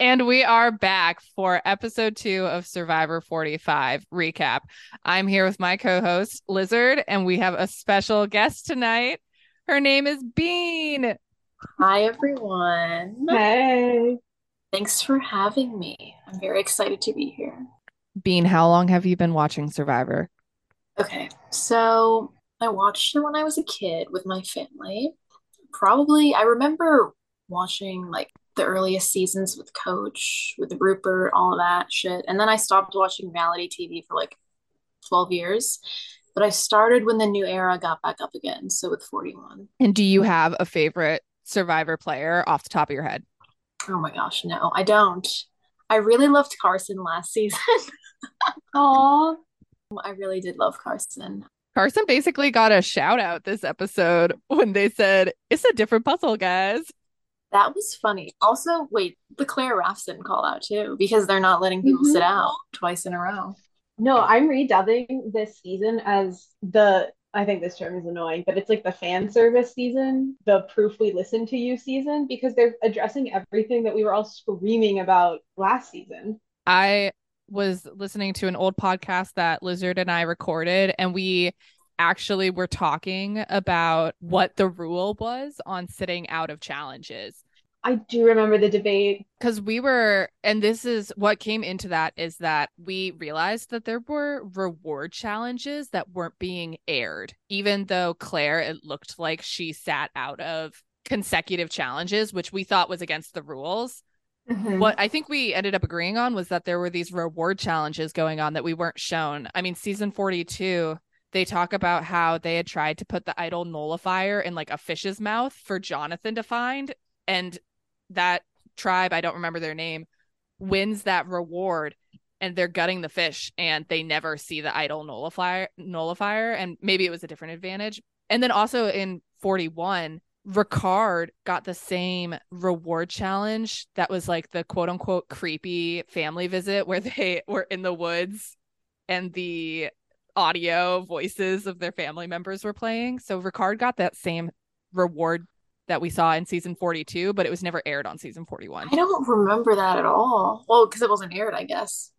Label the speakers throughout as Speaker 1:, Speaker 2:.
Speaker 1: And we are back for episode two of Survivor 45 recap. I'm here with my co host, Lizard, and we have a special guest tonight. Her name is Bean.
Speaker 2: Hi, everyone.
Speaker 3: Hey.
Speaker 2: Thanks for having me. I'm very excited to be here.
Speaker 1: Bean, how long have you been watching Survivor?
Speaker 2: Okay, so I watched it when I was a kid with my family. Probably, I remember watching like the earliest seasons with Coach, with Rupert, all of that shit. And then I stopped watching reality TV for like 12 years. But I started when the new era got back up again. So with 41.
Speaker 1: And do you have a favorite Survivor player off the top of your head?
Speaker 2: Oh my gosh, no, I don't. I really loved Carson last season.
Speaker 3: Aw.
Speaker 2: I really did love Carson.
Speaker 1: Carson basically got a shout out this episode when they said, It's a different puzzle, guys.
Speaker 2: That was funny. Also, wait, the Claire Rafson call out too, because they're not letting people
Speaker 3: Mhm.
Speaker 2: sit out twice in a row.
Speaker 3: No, I'm redubbing this season as the I think this term is annoying, but it's like the fan service season, the proof we listen to you season, because they're addressing everything that we were all screaming about last season.
Speaker 1: I was listening to an old podcast that Lizard and I recorded, and we actually we were talking about what the rule was on sitting out of challenges.
Speaker 3: I do remember the debate.
Speaker 1: Because we were, and this is what came into that is that we realized that there were reward challenges that weren't being aired, even though Claire, it looked like she sat out of consecutive challenges, which we thought was against the rules. Mm-hmm. What I think we ended up agreeing on was that there were these reward challenges going on that we weren't shown. I mean, season 42, they talk about how they had tried to put the idol nullifier in like a fish's mouth for Jonathan to find. And that tribe, I don't remember their name, wins that reward and they're gutting the fish and they never see the idol nullifier nullifier. And maybe it was a different advantage. And then also in 41, Ricard got the same reward challenge that was like the quote unquote creepy family visit where they were in the woods and the audio voices of their family members were playing. So Ricard got that same reward that we saw in season 42, but it was never aired on season 41.
Speaker 2: I don't remember that at all. Well, because it wasn't aired, I guess.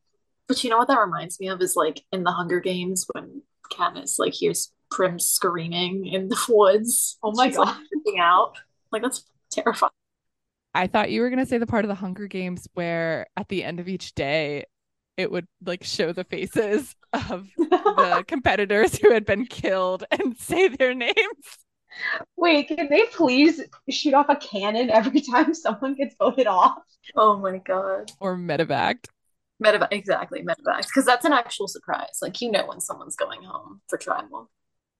Speaker 2: But you know what that reminds me of is like in the Hunger Games when Katniss like hears Prim screaming in the woods.
Speaker 3: Oh my
Speaker 2: She's, like,
Speaker 3: God.
Speaker 2: freaking out. Like that's terrifying.
Speaker 1: I thought you were going to say the part of the Hunger Games where at the end of each day, it would like show the faces of the competitors who had been killed and say their names.
Speaker 3: Wait, can they please shoot off a cannon every time someone gets voted off?
Speaker 2: Oh my god.
Speaker 1: or medevac.
Speaker 2: Medevac, exactly, medevacs. Because that's an actual surprise. Like you know when someone's going home for tribal.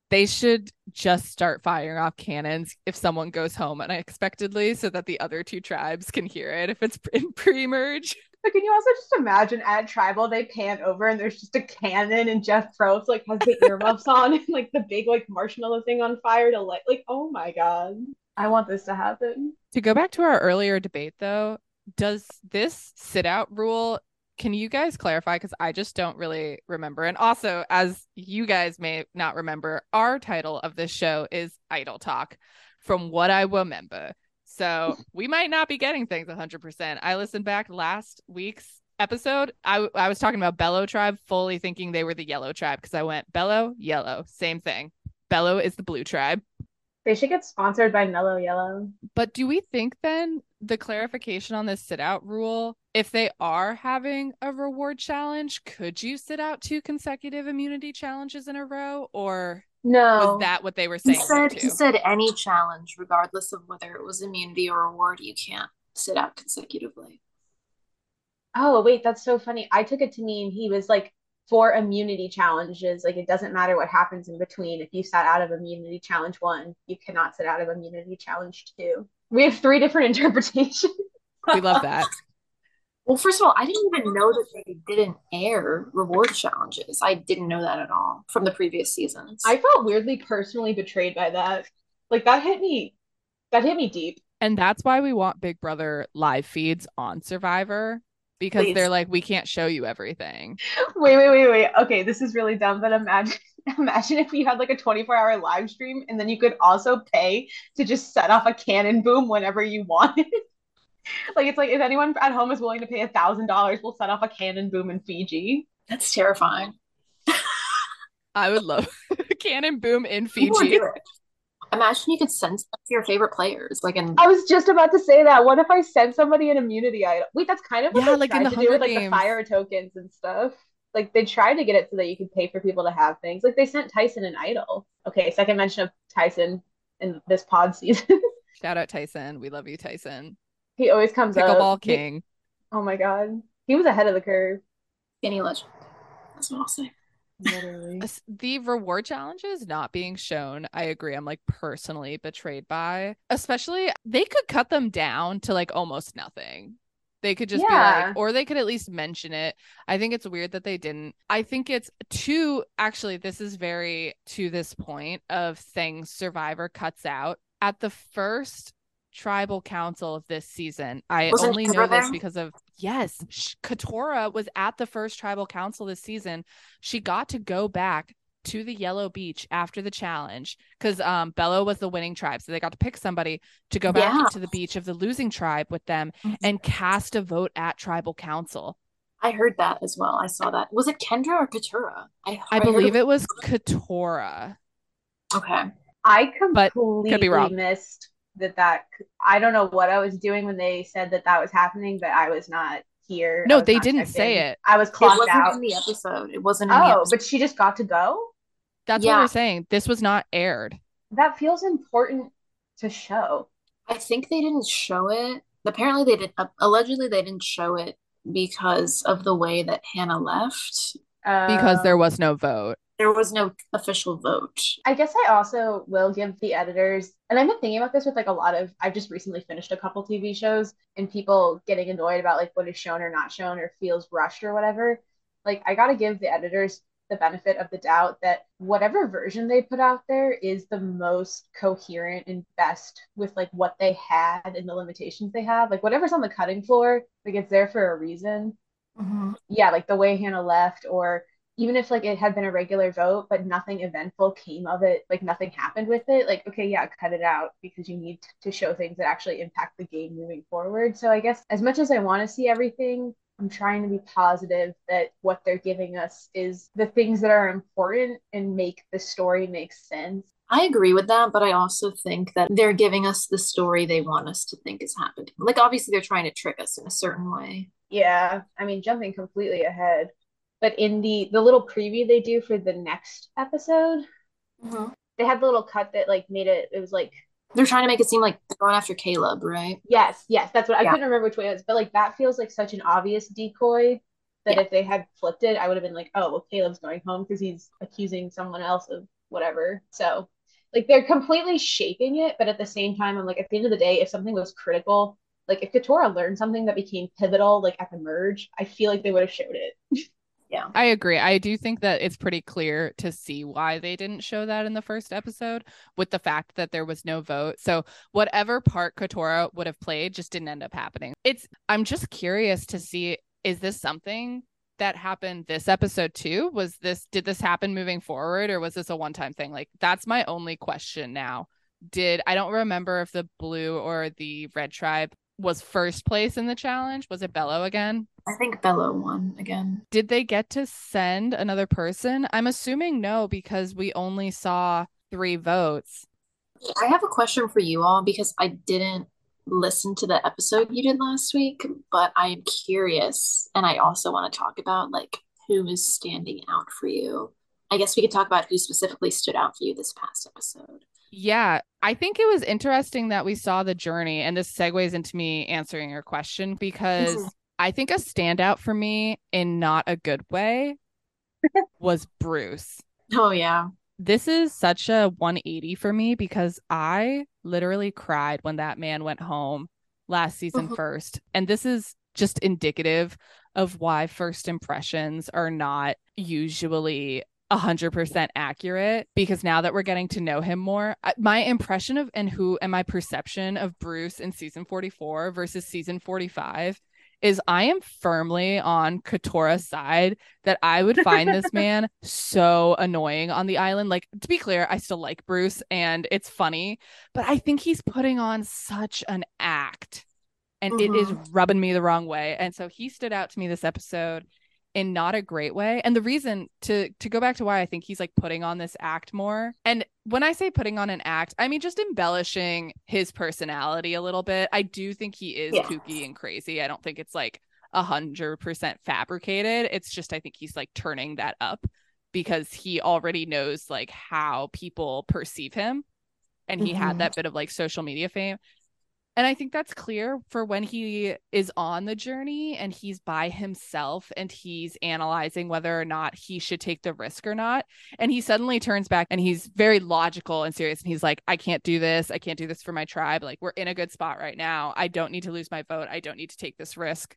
Speaker 1: They should just start firing off cannons if someone goes home unexpectedly so that the other two tribes can hear it if it's in pre-merge.
Speaker 3: But can you also just imagine at Tribal they pan over and there's just a cannon and Jeff Probst like has the earmuffs on and like the big like marshmallow thing on fire to light like oh my god. I want this to happen.
Speaker 1: To go back to our earlier debate though, does this sit out rule can you guys clarify because I just don't really remember. And also as you guys may not remember, our title of this show is Idol Talk from what I remember. So we might not be getting things 100%. I listened back last week's episode. I, I was talking about Belo Tribe, fully thinking they were the yellow tribe because I went Belo, yellow, same thing. Belo is the blue tribe.
Speaker 3: They should get sponsored by Mellow Yellow.
Speaker 1: But do we think then the clarification on this sit out rule, if they are having a reward challenge, could you sit out two consecutive immunity challenges in a row? Or
Speaker 3: No.
Speaker 1: was that what they were
Speaker 2: He
Speaker 1: saying?
Speaker 2: said he said any challenge, regardless of whether it was immunity or reward, you can't sit out consecutively.
Speaker 3: Oh, wait, that's so funny. I took it to mean he was like for immunity challenges, like it doesn't matter what happens in between. If you sat out of immunity challenge one, you cannot sit out of immunity challenge two. We have three different interpretations.
Speaker 1: we love that.
Speaker 2: Well, first of all, I didn't even know that they didn't air reward challenges. I didn't know that at all from the previous seasons.
Speaker 3: I felt weirdly personally betrayed by that. Like that hit me, that hit me deep.
Speaker 1: And that's why we want Big Brother live feeds on Survivor because
Speaker 2: Please.
Speaker 1: they're like, we can't show you everything.
Speaker 3: Wait, wait, wait, wait. Okay, this is really dumb, but imagine imagine if you had like a 24-hour live stream and then you could also pay to just set off a cannon boom whenever you wanted. like it's like if anyone at home is willing to pay a thousand dollars, we'll set off a cannon boom in Fiji.
Speaker 2: That's terrifying.
Speaker 1: I would love cannon boom in Fiji.
Speaker 2: Imagine you could send stuff to your favorite players, like in
Speaker 3: I was just about to say that. What if I send somebody an immunity item? Wait, that's kind of what
Speaker 1: Yeah,
Speaker 3: they
Speaker 1: like in
Speaker 3: tried
Speaker 1: the
Speaker 3: to do with
Speaker 1: Hunger
Speaker 3: like the fire tokens and stuff. Like they tried to get it so that you could pay for people to have things. Like they sent Tyson an idol. Okay, second mention of Tyson in this pod season.
Speaker 1: Shout out Tyson. We love you, Tyson.
Speaker 3: He always comes up.
Speaker 1: Pickleball
Speaker 3: He-
Speaker 1: king.
Speaker 3: oh my god, he was ahead of the curve.
Speaker 2: any legend. That's what I'll say.
Speaker 3: Literally.
Speaker 1: The reward challenges not being shown, I agree. I'm like personally betrayed by, especially they could cut them down to like almost nothing. They could just be
Speaker 3: Yeah.
Speaker 1: like, or they could at least mention it. I think it's weird that they didn't. I think it's too, actually, this is very to this point of things Survivor cuts out. At the first tribal council of this season, I
Speaker 2: Wasn't
Speaker 1: only know this
Speaker 2: there?
Speaker 1: because of, yes, Katurah was at the first tribal council this season she got to go back to the yellow beach after the challenge because um Belo was the winning tribe so they got to pick somebody to go back
Speaker 2: Yeah.
Speaker 1: to the beach of the losing tribe with them and cast a vote at tribal council
Speaker 2: I heard that as well. I saw that. Was it Kendra or Katurah? I,
Speaker 1: i believe it was katurah
Speaker 2: Okay.
Speaker 3: I
Speaker 1: But
Speaker 3: completely
Speaker 1: could be wrong.
Speaker 3: missed that. That I don't know what I was doing when they said that that was happening, but I was not here.
Speaker 1: No they didn't
Speaker 3: checked
Speaker 1: say
Speaker 3: in.
Speaker 1: it
Speaker 3: I was
Speaker 2: It
Speaker 3: clocked
Speaker 2: wasn't
Speaker 3: out.
Speaker 2: in the episode. It wasn't in the
Speaker 3: Oh,
Speaker 2: episode.
Speaker 3: but she just got to go.
Speaker 1: that's what
Speaker 2: Yeah.
Speaker 1: we're saying this was not aired
Speaker 3: That feels important to show.
Speaker 2: I think they didn't show it. Apparently, they didn't. Uh, allegedly, they didn't show it because of the way that Hannah left.
Speaker 1: because there was no vote
Speaker 2: There was no official vote.
Speaker 3: I guess I also will give the editors, and I've been thinking about this with like a lot of, I've just recently finished a couple TV shows and people getting annoyed about like what is shown or not shown or feels rushed or whatever. Like, I gotta give the editors the benefit of the doubt that whatever version they put out there is the most coherent and best with like what they had and the limitations they have. Like, whatever's on the cutting floor, like, it's there for a reason
Speaker 2: Mhm.
Speaker 3: yeah, like the way Hannah left, or even if like it had been a regular vote, but nothing eventful came of it, like nothing happened with it, like okay, yeah, cut it out because you need to show things that actually impact the game moving forward. So I guess as much as I want to see everything, I'm trying to be positive that what they're giving us is the things that are important and make the story make sense.
Speaker 2: I agree with that, but I also think that they're giving us the story they want us to think is happening. Like, obviously, they're trying to trick us in a certain way.
Speaker 3: Yeah, I mean, jumping completely ahead. But in the the little preview they do for the next episode, uh-huh. they had the little cut that like made it it was like
Speaker 2: They're trying to make it seem like they're going after Kaleb, right?
Speaker 3: yes yes that's what i
Speaker 2: Yeah.
Speaker 3: couldn't remember which way it was but like that feels like such an obvious decoy that
Speaker 2: Yeah.
Speaker 3: if they had flipped it i would have been like oh well kaleb's going home because he's accusing someone else of whatever so like they're completely shaping it but at the same time i'm like at the end of the day if something was critical like if Katurah learned something that became pivotal like at the merge i feel like they would have showed it
Speaker 2: Yeah.
Speaker 1: I agree. I do think that it's pretty clear to see why they didn't show that in the first episode with the fact that there was no vote. So whatever part Katurah would have played just didn't end up happening. It's I'm just curious to see is this something that happened this episode too? Was this did this happen moving forward or was this a one-time thing? Like that's my only question now. Did I don't remember if the blue or the red tribe was first place in the challenge? Was it Belo again?
Speaker 2: I think Belo won again.
Speaker 1: Did they get to send another person? I'm assuming no, because we only saw three votes.
Speaker 2: I have a question for you all because I didn't listen to the episode you did last week, but I'm curious and I also want to talk about like who is standing out for you. I guess we could talk about who specifically stood out for you this past episode.
Speaker 1: Yeah, I think it was interesting that we saw the journey, and this segues into me answering your question because
Speaker 2: Mhm.
Speaker 1: I think a standout for me in not a good way was Bruce.
Speaker 2: Oh yeah.
Speaker 1: This is such a 180 for me because I literally cried when that man went home last season
Speaker 2: Mhm.
Speaker 1: first. And this is just indicative of why first impressions are not usually 100% accurate because now that we're getting to know him more, my impression of and who and my perception of Bruce in season 44 versus season 45 is I am firmly on Katurah's side that I would find this man so annoying on the island. Like, to be clear, I still like Bruce and it's funny, but I think he's putting on such an act and it is
Speaker 2: Mhm.
Speaker 1: rubbing me the wrong way. And so he stood out to me this episode in not a great way. And the reason to to go back to why I think he's like putting on this act more. And when I say putting on an act, I mean just embellishing his personality a little bit. I do think he is
Speaker 2: Yeah.
Speaker 1: kooky and crazy. I don't think it's like a hundred percent fabricated. It's just I think he's like turning that up because he already knows like how people perceive him. And he had
Speaker 2: Mhm.
Speaker 1: that bit of like social media fame. And I think that's clear for when he is on the journey and he's by himself and he's analyzing whether or not he should take the risk or not. And he suddenly turns back and he's very logical and serious. And he's like, I can't do this. I can't do this for my tribe. Like, we're in a good spot right now. I don't need to lose my vote. I don't need to take this risk.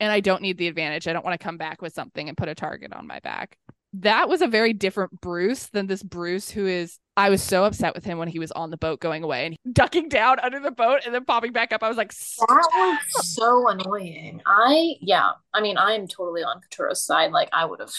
Speaker 1: And I don't need the advantage. I don't want to come back with something and put a target on my back. That was a very different Bruce than this Bruce who is. I was so upset with him when he was on the boat going away and ducking down under the boat and then popping back up. I was like,
Speaker 2: That was so annoying. I, yeah, I mean, I'm totally on Katurah's side. Like, I would have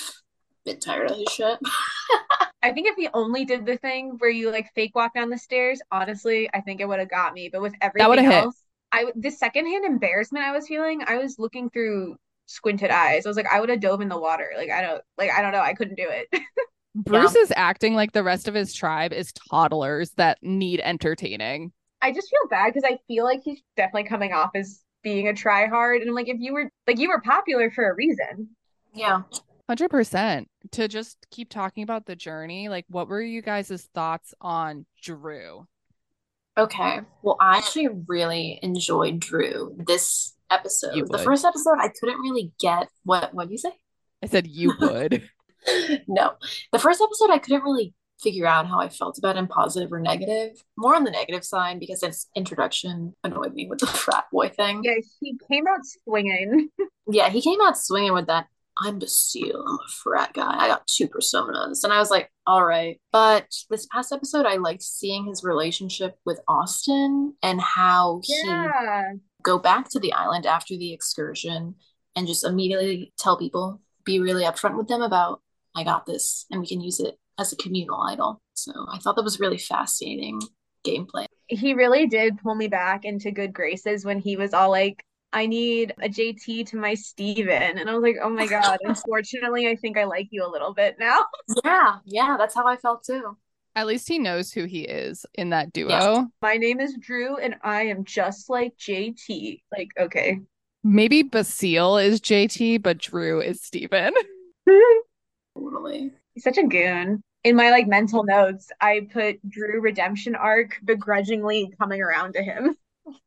Speaker 2: been tired of his shit.
Speaker 3: I think if he only did the thing where you like fake walk down the stairs, honestly, I think it would have got me. But with everything
Speaker 1: would've hit.
Speaker 3: else, I would the secondhand embarrassment I was feeling, I was looking through squinted eyes. I was like, I would have dove in the water. Like I don't, like I don't know, I couldn't do it.
Speaker 1: Bruce is acting like the rest of his tribe is toddlers that need entertaining.
Speaker 3: I just feel bad because I feel like he's definitely coming off as being a tryhard, and I'm like, if you were like you were popular for a reason.
Speaker 2: Yeah.
Speaker 1: 100%. To just keep talking about the journey, like, what were you guys' thoughts on Drew?
Speaker 2: Okay. Well, I actually really enjoyed Drew this episode. The first episode, I couldn't really get what what do you say?
Speaker 1: I said you would.
Speaker 2: No. The first episode, I couldn't really figure out how I felt about him, positive or negative. More on the negative side because his introduction annoyed me with the frat boy thing.
Speaker 3: Yeah, he came out swinging.
Speaker 2: Yeah, he came out swinging with that. I'm the seal. I'm a frat guy. I got two personas. And I was like, all right. But this past episode, I liked seeing his relationship with Austin and how he go back to the island after the excursion and just immediately tell people, be really upfront with them about, I got this, and we can use it as a communal idol. So I thought that was really fascinating gameplay.
Speaker 3: he really did pull me back into good graces when he was all like, I need a JT to my Stephen. And I was like, oh my God, unfortunately, I think I like you a little bit now.
Speaker 2: Yeah, yeah, that's how I felt too.
Speaker 1: At least he knows who he is in that duo.
Speaker 2: Yes.
Speaker 3: My name is Drew and I am just like JT. Like, okay.
Speaker 1: Maybe Basile is JT, but Drew is Stephen.
Speaker 2: Totally.
Speaker 3: He's such a goon. In my like mental notes, I put Drew redemption arc begrudgingly coming around to him.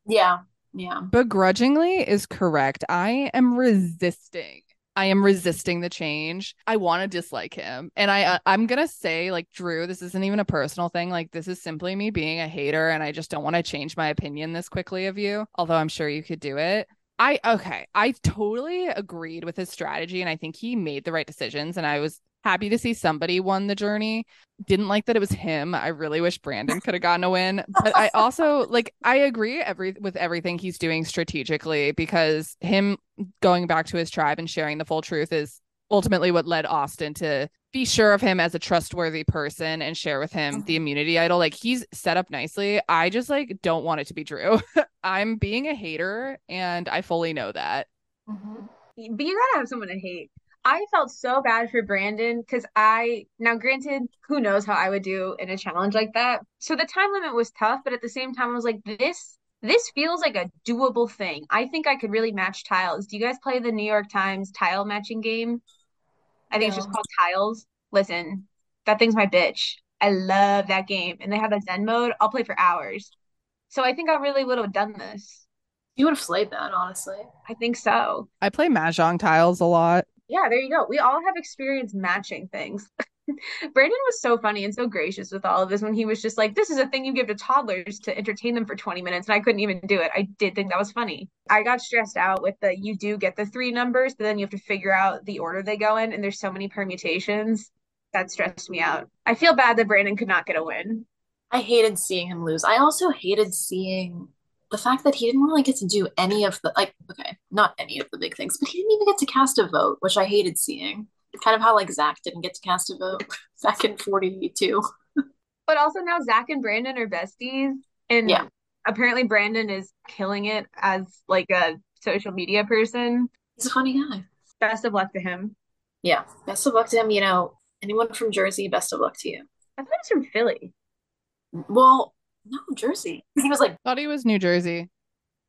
Speaker 2: Yeah, yeah.
Speaker 1: Begrudgingly is correct. I am resisting. I am resisting the change. I want to dislike him. And I uh, I'm going to say like Drew, this isn't even a personal thing. Like this is simply me being a hater and I just don't want to change my opinion this quickly of you, although I'm sure you could do it. I okay, I totally agreed with his strategy and I think he made the right decisions and I was happy to see somebody won the journey. Didn't like that it was him. I really wish Brandon could have gotten a win, but I also like I agree every with everything he's doing strategically because him going back to his tribe and sharing the full truth is ultimately what led Austin to be sure of him as a trustworthy person and share with him the immunity idol. Like he's set up nicely. I just like don't want it to be Drew. I'm being a hater and I fully know that.
Speaker 2: Mhm.
Speaker 3: But you gotta have someone to hate. I felt so bad for Brandon because I, now granted, who knows how I would do in a challenge like that. So the time limit was tough, but at the same time, I was like, this, this feels like a doable thing. I think I could really match tiles. Do you guys play the New York Times tile matching game? I think it's just called Tiles. Listen, that thing's my bitch. I love that game. And they have a Zen mode. I'll play for hours. So I think I really would have done this.
Speaker 2: You would have slayed that, honestly.
Speaker 3: I think so.
Speaker 1: I play Mahjong tiles a lot.
Speaker 3: Yeah, there you go. We all have experience matching things. Brandon was so funny and so gracious with all of this when he was just like, This is a thing you give to toddlers to entertain them for 20 minutes. And I couldn't even do it. I did think that was funny. I got stressed out with the you do get the three numbers, but then you have to figure out the order they go in. And there's so many permutations. That stressed me out. I feel bad that Brandon could not get a win.
Speaker 2: I hated seeing him lose. I also hated seeing the fact that he didn't really get to do any of the like okay, not any of the big things, but he didn't even get to cast a vote, which I hated seeing. Kind of how like Zach didn't get to cast a vote back in 42.
Speaker 3: But also now Zach and Brandon are besties. And
Speaker 2: Yeah.
Speaker 3: apparently Brandon is killing it as like a social media person.
Speaker 2: He's a funny guy.
Speaker 3: Best of luck to him.
Speaker 2: Yeah, best of luck to him. You know, anyone from Jersey, best of luck to you.
Speaker 3: I thought he was from Philly.
Speaker 2: Well, no, Jersey. He was like,
Speaker 1: Thought he was New Jersey.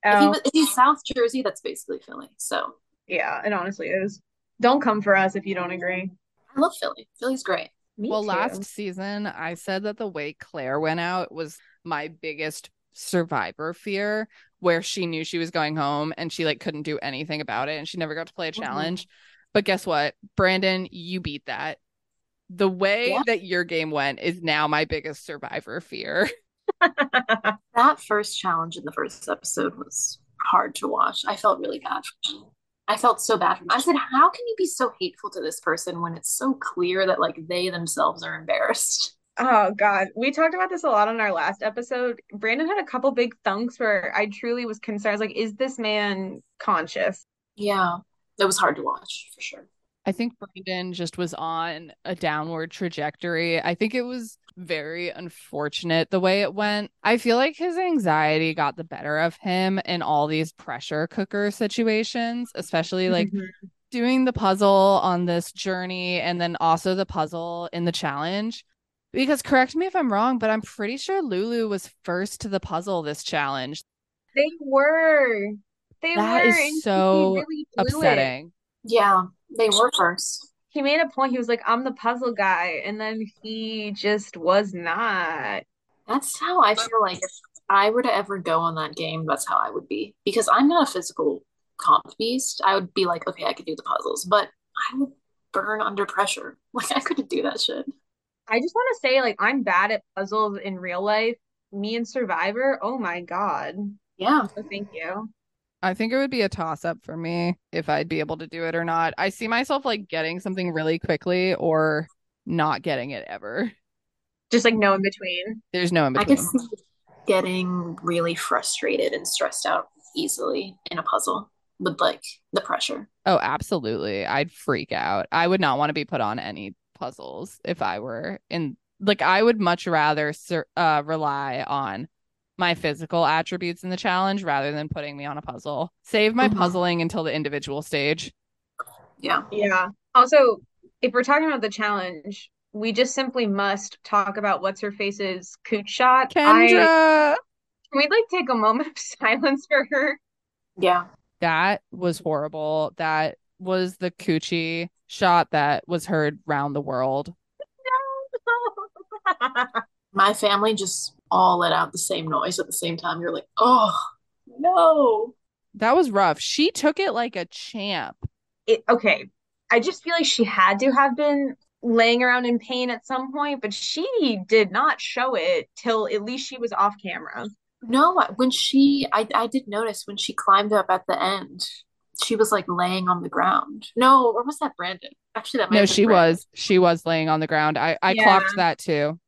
Speaker 2: if, he
Speaker 3: Oh,
Speaker 2: was, if he's South Jersey, that's basically Philly. So
Speaker 3: yeah, it honestly is. Don't come for us if you don't agree.
Speaker 2: I love Philly. Philly's great.
Speaker 3: Me
Speaker 1: well,
Speaker 3: too.
Speaker 1: last season, I said that the way Claire went out was my biggest survivor fear, where she knew she was going home and she like couldn't do anything about it and she never got to play a
Speaker 2: Mhm.
Speaker 1: challenge. But guess what? Brandon, you beat that. The way
Speaker 2: Yeah.
Speaker 1: that your game went is now my biggest survivor fear.
Speaker 2: That first challenge in the first episode was hard to watch. I felt really bad for him. I felt so bad for. I said, how can you be so hateful to this person when it's so clear that like they themselves are embarrassed?
Speaker 3: Oh God, we talked about this a lot on our last episode. Brandon had a couple big thunks where I truly was concerned. I was like, is this man conscious?
Speaker 2: Yeah, it was hard to watch for sure.
Speaker 1: I think Brandon just was on a downward trajectory. I think it was very unfortunate the way it went. I feel like his anxiety got the better of him in all these pressure cooker situations, especially like
Speaker 3: Mhm.
Speaker 1: doing the puzzle on this journey and then also the puzzle in the challenge. Because correct me if I'm wrong, but I'm pretty sure Lulu was first to the puzzle this challenge.
Speaker 3: They were. They
Speaker 1: That
Speaker 3: were.
Speaker 1: is so
Speaker 3: really blew it.
Speaker 1: Upsetting.
Speaker 2: Yeah, they were first.
Speaker 3: He made a point. He was like, I'm the puzzle guy. And then he just was not.
Speaker 2: That's how I feel like if I were to ever go on that game, that's how I would be. Because I'm not a physical comp beast. I would be like, okay, I could do the puzzles, but I would burn under pressure. Like I couldn't do that shit.
Speaker 3: I just want to say, like, I'm bad at puzzles in real life. Me and Survivor, oh my God.
Speaker 2: Yeah.
Speaker 3: So thank you.
Speaker 1: I think it would be a toss up for me if I'd be able to do it or not. I see myself like getting something really quickly or not getting it ever.
Speaker 3: Just like no in between.
Speaker 1: There's no in between.
Speaker 2: I
Speaker 1: between.
Speaker 2: could see getting really frustrated and stressed out easily in a puzzle with like the pressure.
Speaker 1: Oh, absolutely. I'd freak out. I would not want to be put on any puzzles if I were in like I would much rather sur- uh rely on my physical attributes in the challenge rather than putting me on a puzzle. Save my
Speaker 2: Mhm.
Speaker 1: puzzling until the individual stage.
Speaker 2: Yeah.
Speaker 3: Yeah. Also, if we're talking about the challenge, we just simply must talk about what's her face's cooch shot. I
Speaker 1: Kendra,
Speaker 3: can we like take a moment of silence for her?
Speaker 2: Yeah.
Speaker 1: that was horrible. That was the coochie shot that was heard round the world.
Speaker 2: My family just all let out the same noise at the same time. You're like, oh no.
Speaker 1: That was rough. She took it like a champ.
Speaker 3: It, okay. I just feel like she had to have been laying around in pain at some point, but she did not show it till at least she was off camera.
Speaker 2: No, when she, I, I did notice when she climbed up at the end, she was like laying on the ground. No, or was that Brandon? Actually, that might
Speaker 1: No,
Speaker 2: have been
Speaker 1: she
Speaker 2: Brandon.
Speaker 1: was. She was laying on the ground. I I
Speaker 3: Yeah.
Speaker 1: clocked that too.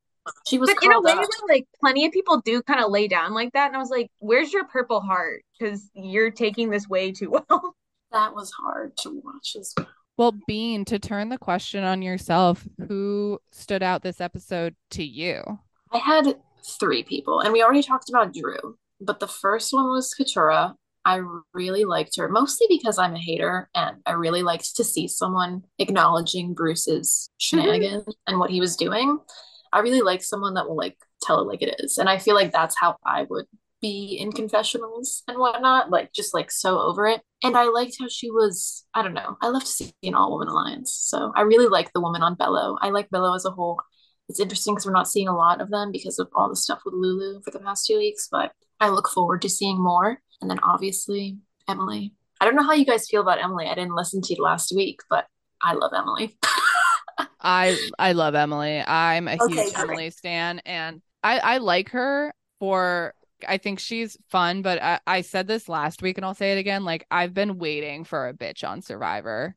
Speaker 2: She was
Speaker 3: But in a way,
Speaker 2: up.
Speaker 3: though, like plenty of people do kind of lay down like that. And I was like, where's your purple heart? Because you're taking this way too well.
Speaker 2: That was hard to watch as well.
Speaker 1: Well, Bean, to turn the question on yourself, who stood out this episode to you?
Speaker 2: I had three people, and we already talked about Drew, but the first one was Katurah. I really liked her, mostly because I'm a hater, and I really liked to see someone acknowledging Bruce's mm-hmm. shenanigans and what he was doing. I really like someone that will like tell it like it is, and I feel like that's how I would be in confessionals and whatnot, like just like so over it. And I liked how she was, I don't know, I love to see an all woman alliance. So I really like the woman on Belo. I like Belo as a whole. It's interesting because we're not seeing a lot of them because of all the stuff with Lulu for the past two weeks, but I look forward to seeing more. And then obviously, Emily. I don't know how you guys feel about Emily. I didn't listen to you last week, but I love Emily.
Speaker 1: I I love Emily. I'm a
Speaker 2: Okay,
Speaker 1: huge
Speaker 2: great.
Speaker 1: Emily stan, and I I like her for. I think she's fun, but I, I said this last week and I'll say it again. Like I've been waiting for a bitch on Survivor.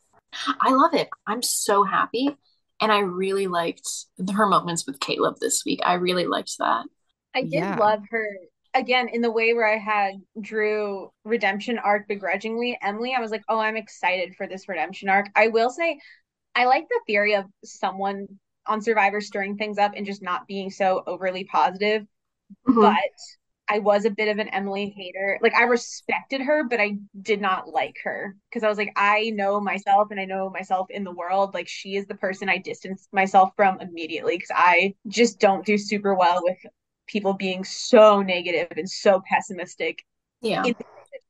Speaker 2: I love it. I'm so happy. And I really liked her moments with Kaleb this week. I really liked that.
Speaker 3: I did
Speaker 1: Yeah.
Speaker 3: love her again in the way where I had Drew redemption arc begrudgingly. Emily, I was like, oh, I'm excited for this redemption arc. I will say, I like the theory of someone on Survivor stirring things up and just not being so overly positive.
Speaker 2: Mhm.
Speaker 3: But I was a bit of an Emily hater. Like I respected her, but I did not like her because I was like, I know myself and I know myself in the world. Like she is the person I distanced myself from immediately because I just don't do super well with people being so negative and so pessimistic.
Speaker 2: Yeah.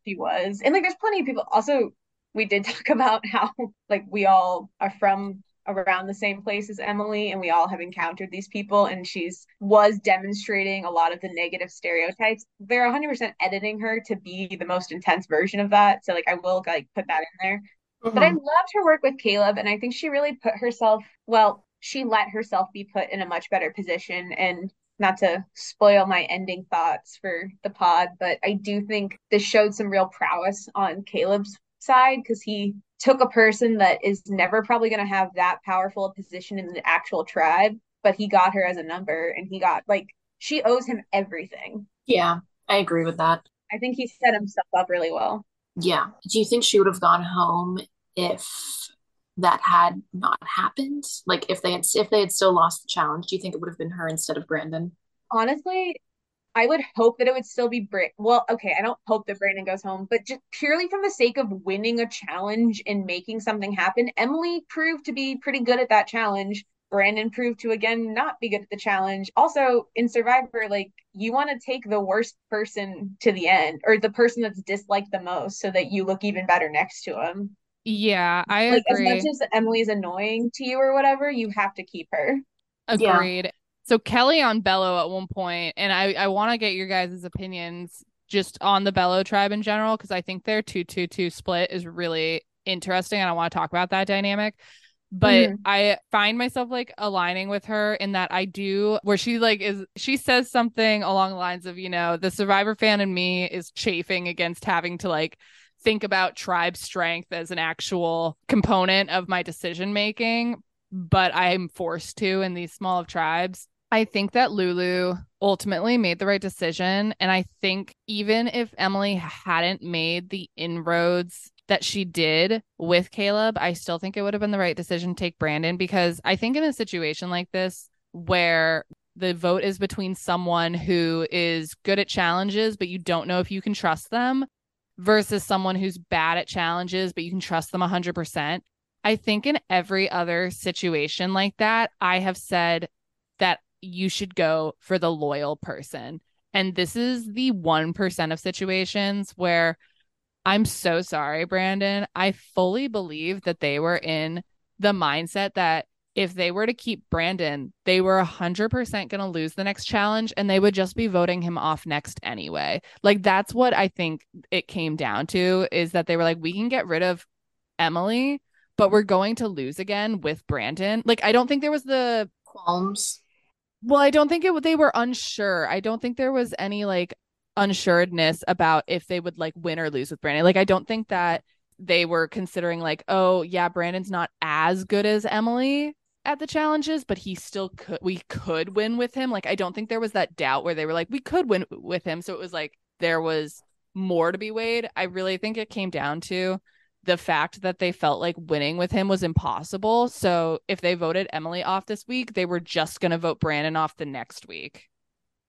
Speaker 3: she was. And like there's plenty of people also we did talk about how like we all are from around the same place as Emily and we all have encountered these people and she's was demonstrating a lot of the negative stereotypes. They're 100% editing her to be the most intense version of that. So like I will like put that in there. Mm-hmm. But I loved her work with Kaleb and I think she really put herself well, she let herself be put in a much better position and not to spoil my ending thoughts for the pod, but I do think this showed some real prowess on Kaleb's side because he took a person that is never probably going to have that powerful a position in the actual tribe, but he got her as a number and he got like she owes him everything.
Speaker 2: Yeah, I agree with that.
Speaker 3: I think he set himself up really well.
Speaker 2: Yeah. Do you think she would have gone home if that had not happened? Like if they had if they had still lost the challenge, do you think it would have been her instead of Brandon?
Speaker 3: Honestly, I would hope that it would still be Brit. Well, okay, I don't hope that Brandon goes home, but just purely from the sake of winning a challenge and making something happen, Emily proved to be pretty good at that challenge. Brandon proved to again not be good at the challenge. Also, in Survivor, like you want to take the worst person to the end or the person that's disliked the most so that you look even better next to him.
Speaker 1: Yeah, I
Speaker 3: like
Speaker 1: agree.
Speaker 3: as much as Emily's annoying to you or whatever, you have to keep her.
Speaker 1: Agreed. Yeah. So Kellie on Belo at one point, and I I want to get your guys' opinions just on the Belo tribe in general because I think their two two two split is really interesting, and I want to talk about that dynamic. But mm-hmm. I find myself like aligning with her in that I do where she like is she says something along the lines of you know the Survivor fan in me is chafing against having to like think about tribe strength as an actual component of my decision making but I'm forced to in these small of tribes. I think that Lulu ultimately made the right decision. And I think even if Emily hadn't made the inroads that she did with Kaleb, I still think it would have been the right decision to take Brandon because I think in a situation like this where the vote is between someone who is good at challenges, but you don't know if you can trust them versus someone who's bad at challenges, but you can trust them 100%. I think in every other situation like that, I have said you should go for the loyal person. And this is the 1% of situations where I'm so sorry, Brandon. I fully believe that they were in the mindset that if they were to keep Brandon, they were 100% going to lose the next challenge and they would just be voting him off next anyway. Like that's what I think it came down to is that they were like we can get rid of Emily, but we're going to lose again with Brandon. Like I don't think there was the
Speaker 2: qualms
Speaker 1: well, I don't think it they were unsure. I don't think there was any like unsuredness about if they would like win or lose with Brandon. Like I don't think that they were considering like, oh yeah, Brandon's not as good as Emily at the challenges, but he still could we could win with him. Like I don't think there was that doubt where they were like, we could win with him. So it was like there was more to be weighed. I really think it came down to the fact that they felt like winning with him was impossible. So if they voted Emily off this week, they were just going to vote Brandon off the next week.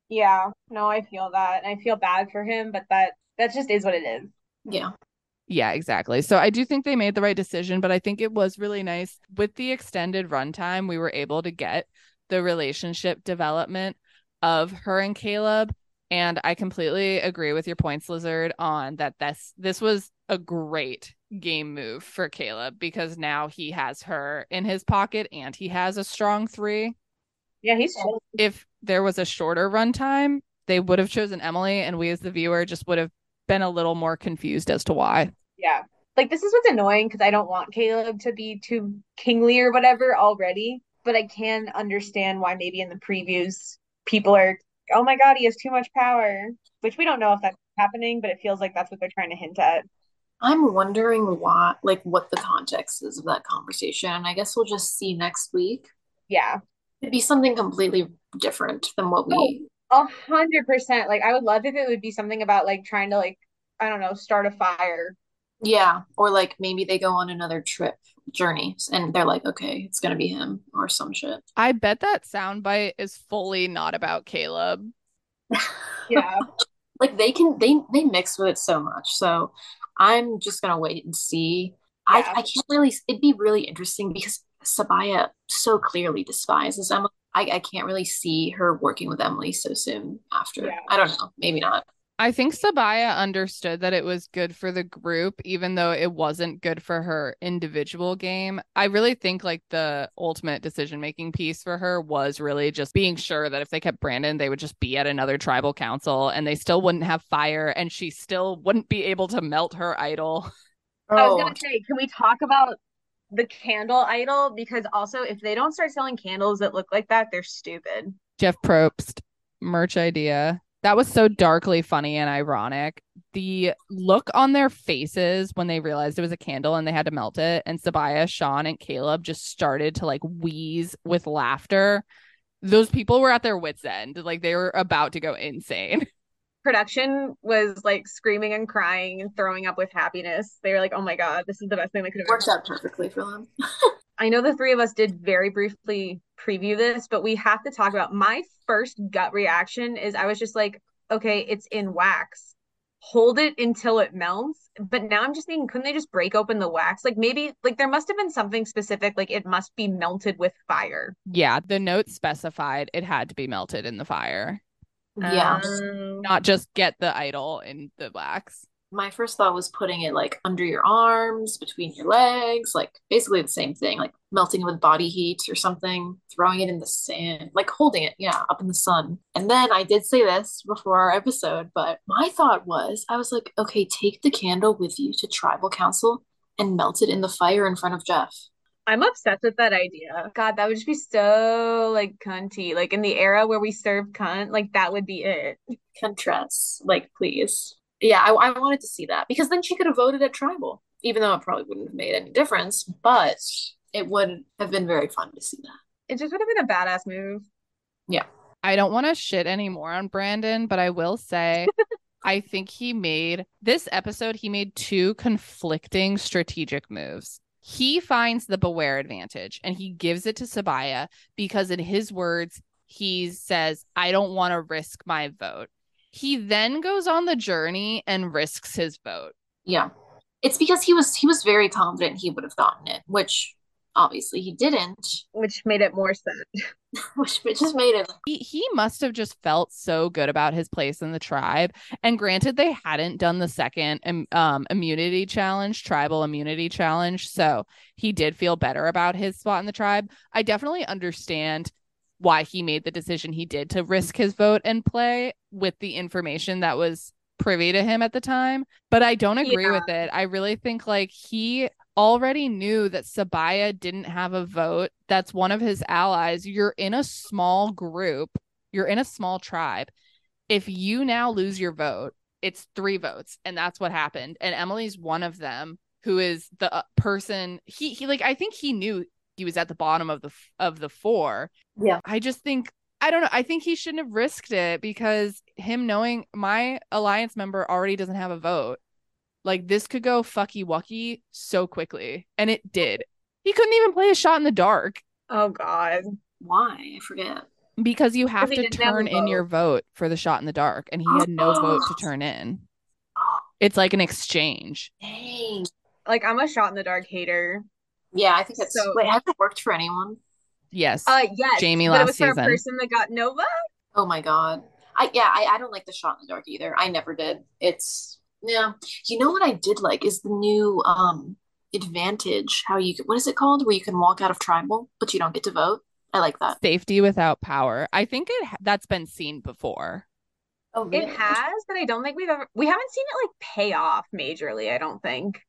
Speaker 3: Yeah, no, I feel that. And I feel bad for him, but that that just is what it is.
Speaker 2: Yeah.
Speaker 1: Yeah, exactly. So I do think they made the right decision, but I think it was really nice with the extended runtime. We were able to get the relationship development of her and Kaleb. And I completely agree with your points, Lizard, on that this this was a great game move for Kaleb because now he has her in his pocket and he has a strong three.
Speaker 3: Yeah, he's
Speaker 1: if there was a shorter runtime, they would have chosen Emily, and we as the viewer just would have been a little more confused as to why.
Speaker 3: Yeah. Like this is what's annoying because I don't want Kaleb to be too kingly or whatever already, but I can understand why maybe in the previews people are, oh my god, he has too much power, which we don't know if that's happening, but it feels like that's what they're trying to hint at.
Speaker 2: I'm wondering why, like, what the context is of that conversation. And I guess we'll just see next week.
Speaker 3: Yeah.
Speaker 2: It'd be something completely different than what we.
Speaker 3: Oh, a hundred percent. Like, I would love if it would be something about, like, trying to, like, I don't know, start a fire.
Speaker 2: Yeah. Or, like, maybe they go on another trip journey and they're like, okay, it's going to be him or some shit.
Speaker 1: I bet that soundbite is fully not about Kaleb.
Speaker 3: yeah.
Speaker 2: like they can they they mix with it so much. So I'm just gonna wait and see. I, I can't really it'd be really interesting because Sabiyah so clearly despises Emily. I, I can't really see her working with Emily so soon after.
Speaker 3: Yeah.
Speaker 2: I don't know. Maybe not.
Speaker 1: I think Sabiyah understood that it was good for the group, even though it wasn't good for her individual game. I really think like the ultimate decision making piece for her was really just being sure that if they kept Brandon, they would just be at another tribal council and they still wouldn't have fire and she still wouldn't be able to melt her idol.
Speaker 3: I was
Speaker 2: Oh,
Speaker 3: gonna say, can we talk about the candle idol? Because also, if they don't start selling candles that look like that, they're stupid.
Speaker 1: Jeff Probst merch idea. That was so darkly funny and ironic. The look on their faces when they realized it was a candle and they had to melt it, and Sabiyah, Sean, and Kaleb just started to like wheeze with laughter. Those people were at their wits' end. Like they were about to go insane.
Speaker 3: Production was like screaming and crying and throwing up with happiness. They were like, "Oh my God, this is the best thing that could have
Speaker 2: works out perfectly for them.
Speaker 3: I know the three of us did very briefly preview this, but we have to talk about my first gut reaction is I was just like, okay, it's in wax. Hold it until it melts. But now I'm just thinking, couldn't they just break open the wax? Like maybe like there must have been something specific, like it must be melted with fire.
Speaker 1: Yeah, the note specified it had to be melted in the fire,
Speaker 2: Yeah.
Speaker 3: Um,
Speaker 1: not just get the idol in the wax.
Speaker 2: My first thought was putting it like under your arms, between your legs, like basically the same thing, like melting with body heat or something, throwing it in the sand, like holding it, yeah, up in the sun. And then I did say this before our episode, but my thought was I was like, okay, take the candle with you to tribal council and melt it in the fire in front of Jeff.
Speaker 3: I'm obsessed with that idea. God, that would just be so like cunty. Like in the era where we serve cunt, like that would be it.
Speaker 2: Contrast, like, please. Yeah, I, I wanted to see that because then she could have voted at tribal, even though it probably wouldn't have made any difference, but it would have been very fun to see that.
Speaker 3: It just would have been a badass move. Yeah.
Speaker 1: I don't want to shit anymore on Brandon, but I will say I think he made this episode, he made two conflicting strategic moves. He finds the beware advantage and he gives it to Sabiyah because, in his words, he says, I don't want to risk my vote. He then goes on the journey and risks his vote.
Speaker 2: Yeah. It's because he was he was very confident he would have gotten it, which obviously he didn't,
Speaker 3: which made it more sad.
Speaker 2: which which just made it
Speaker 1: He, he must have just felt so good about his place in the tribe. And granted, they hadn't done the second um, um, immunity challenge, tribal immunity challenge. So he did feel better about his spot in the tribe. I definitely understand why he made the decision he did to risk his vote and play with the information that was privy to him at the time. But I don't agree
Speaker 3: Yeah.
Speaker 1: with it. I really think like he already knew that Sabiyah didn't have a vote. That's one of his allies. You're in a small group, you're in a small tribe. If you now lose your vote, it's three votes, and that's what happened. And Emily's one of them who is the uh, person he he like I think he knew he was at the bottom of the of the four.
Speaker 2: Yeah.
Speaker 1: I just think I don't know. I think he shouldn't have risked it because him knowing my alliance member already doesn't have a vote. Like this could go fucky wucky so quickly. And it did. He couldn't even play a shot in the dark
Speaker 3: Oh God.
Speaker 2: why? I forget.
Speaker 1: because you have to
Speaker 3: didn't have a
Speaker 1: turn in your vote for the shot in the dark. And he had no vote to turn in. It's like an exchange.
Speaker 2: Dang.
Speaker 3: Like I'm a shot in the dark hater.
Speaker 2: Yeah, I think it's
Speaker 3: So-
Speaker 2: wait, has it worked for anyone?
Speaker 1: Yes.
Speaker 3: Uh yes.
Speaker 1: Jamie last
Speaker 3: it was for
Speaker 1: season.
Speaker 3: a person that got Nova.
Speaker 2: Oh my God. I yeah, I, I don't like the shot in the dark either. I never did. It's yeah. You know what I did like is the new um advantage, how you what is it called? Where you can walk out of tribal, but you don't get to vote. I like that.
Speaker 1: Safety without power. I think it ha- that's been seen before.
Speaker 2: Oh
Speaker 3: It has, but I don't think we've ever we haven't seen it like pay off majorly, I don't think.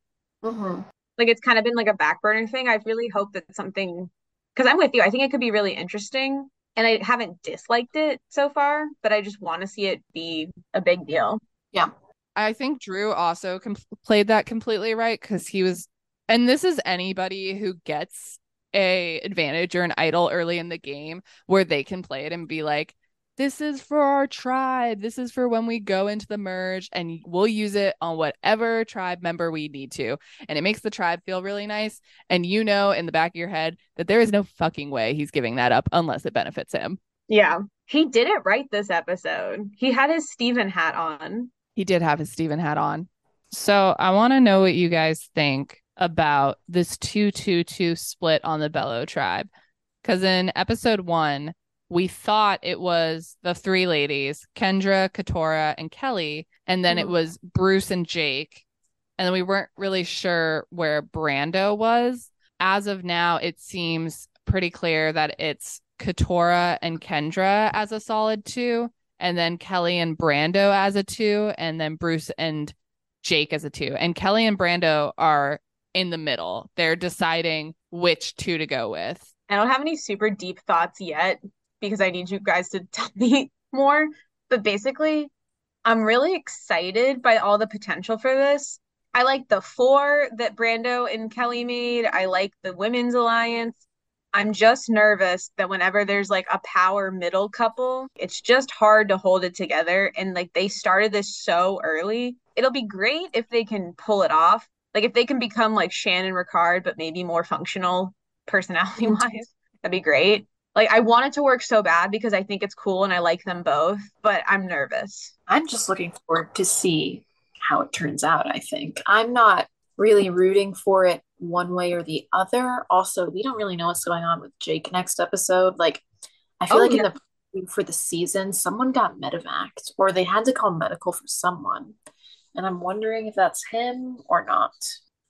Speaker 2: hmm
Speaker 3: Like it's kind of been like a back burner thing. I really hope that something because I'm with you. I think it could be really interesting. And I haven't disliked it so far, but I just want to see it be a big deal. Yeah.
Speaker 1: I think Drew also com- played that completely right because he was, and this is anybody who gets a advantage or an idol early in the game where they can play it and be like, "This is for our tribe. This is for when we go into the merge, and we'll use it on whatever tribe member we need to." And it makes the tribe feel really nice, and you know in the back of your head that there is no fucking way he's giving that up unless it benefits him.
Speaker 3: Yeah. He did it right this episode. He had his Stephen hat on.
Speaker 1: He did have his Stephen hat on. So I want to know what you guys think about this 222 split on the Belo tribe. Because in episode one, we thought it was the three ladies, Kendra, Katurah, and Kellie. And then it
Speaker 2: Mhm.
Speaker 1: was Bruce and Jake. And then we weren't really sure where Brando was. As of now, it seems pretty clear that it's Katurah and Kendra as a solid two, and then Kellie and Brando as a two, and then Bruce and Jake as a two. And Kellie and Brando are in the middle. They're deciding which two to go with.
Speaker 3: I don't have any super deep thoughts yet because I need you guys to tell me more. But basically, I'm really excited by all the potential for this. I like the four that Brando and Kellie made. I like the women's alliance. I'm just nervous that whenever there's like a power middle couple, it's just hard to hold it together. And like they started this so early. It'll be great if they can pull it off. Like if they can become like Shan and Ricard, but maybe more functional personality wise, that'd be great. Like I want it to work so bad because I think it's cool and I like them both, but I'm nervous.
Speaker 2: I'm just looking forward to see how it turns out, I think. I'm not really rooting for it one way or the other. Also, we don't really know what's going on with Jake next episode. Like, I feel
Speaker 3: Oh,
Speaker 2: like in the for the season, someone got medevaced or they had to call medical for someone. And I'm wondering if that's him or not.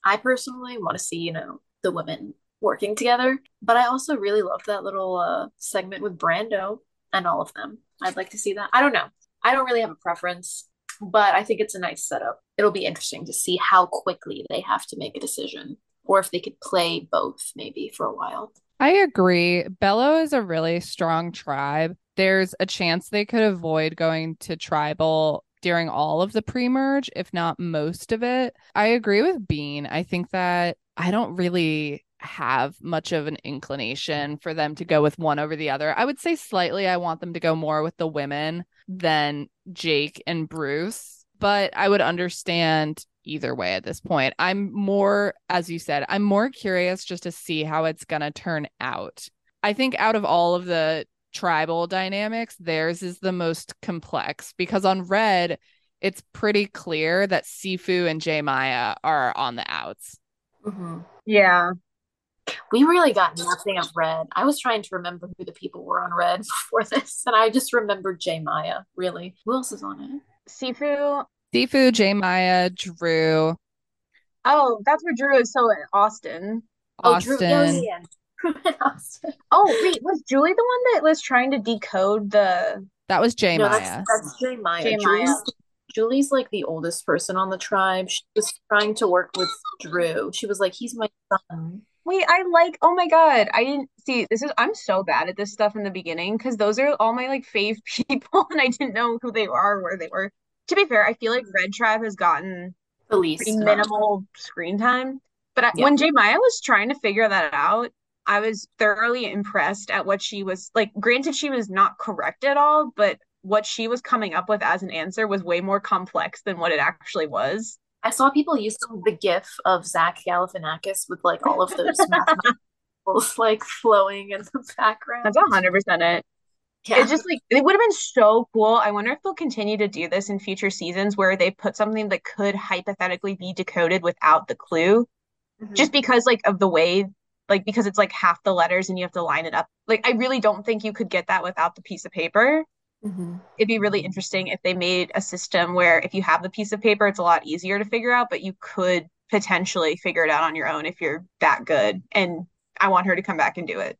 Speaker 2: I personally want to see, you know, the women working together, but I also really love that little uh, segment with Brando and all of them. I'd like to see that. I don't know. I don't really have a preference, but I think it's a nice setup. It'll be interesting to see how quickly they have to make a decision or if they could play both maybe for a while.
Speaker 1: I agree. Belo is a really strong tribe. There's a chance they could avoid going to tribal during all of the pre merge, if not most of it. I agree with Bean. I think that I don't really have much of an inclination for them to go with one over the other. I would say slightly, I want them to go more with the women than Jake and Bruce, but I would understand either way at this point. I'm more, as you said, I'm more curious just to see how it's going to turn out. I think out of all of the tribal dynamics, theirs is the most complex because on Red, it's pretty clear that Sifu and J Maya are on the outs.
Speaker 2: Mm-hmm.
Speaker 3: Yeah.
Speaker 2: We really got nothing of Red. I was trying to remember who the people were on Red before this, and I just remembered J Maya, really. Who else is on it?
Speaker 3: Sifu.
Speaker 1: Sifu, J Maya, Drew,
Speaker 3: Oh, that's where Drew is. So in Austin.
Speaker 2: Oh, Drew.
Speaker 1: Oh, Austin.
Speaker 2: Yeah, yeah, yeah. Austin.
Speaker 3: Oh, wait, was Julie the one that was trying to decode the
Speaker 1: That was Jay
Speaker 2: No,
Speaker 1: Maya.
Speaker 2: that's that's J Maya.
Speaker 3: J.
Speaker 2: Julie's,
Speaker 3: Maya.
Speaker 2: Julie's like the oldest person on the tribe. She was trying to work with Drew. She was like, he's my son.
Speaker 3: Wait, I like, oh my God. I didn't see this is I'm so bad at this stuff in the beginning because those are all my like fave people and I didn't know who they are, where they were. To be fair, I feel like Red Tribe has gotten
Speaker 2: The least.
Speaker 3: pretty minimal screen time. But I,
Speaker 2: Yeah.
Speaker 3: when J Maya was trying to figure that out, I was thoroughly impressed at what she was like. Granted, she was not correct at all, but what she was coming up with as an answer was way more complex than what it actually was.
Speaker 2: I saw people using the GIF of Zach Galifianakis with like all of those mathematics like flowing in the background.
Speaker 3: That's hundred percent it.
Speaker 2: Yeah.
Speaker 3: It's just like it would have been so cool. I wonder if they'll continue to do this in future seasons where they put something that could hypothetically be decoded without the clue,
Speaker 2: Mhm.
Speaker 3: just because like of the way, like because it's like half the letters and you have to line it up. Like I really don't think you could get that without the piece of paper.
Speaker 2: Mhm.
Speaker 3: It'd be really interesting if they made a system where if you have the piece of paper, it's a lot easier to figure out, but you could potentially figure it out on your own if you're that good. And I want her to come back and do it.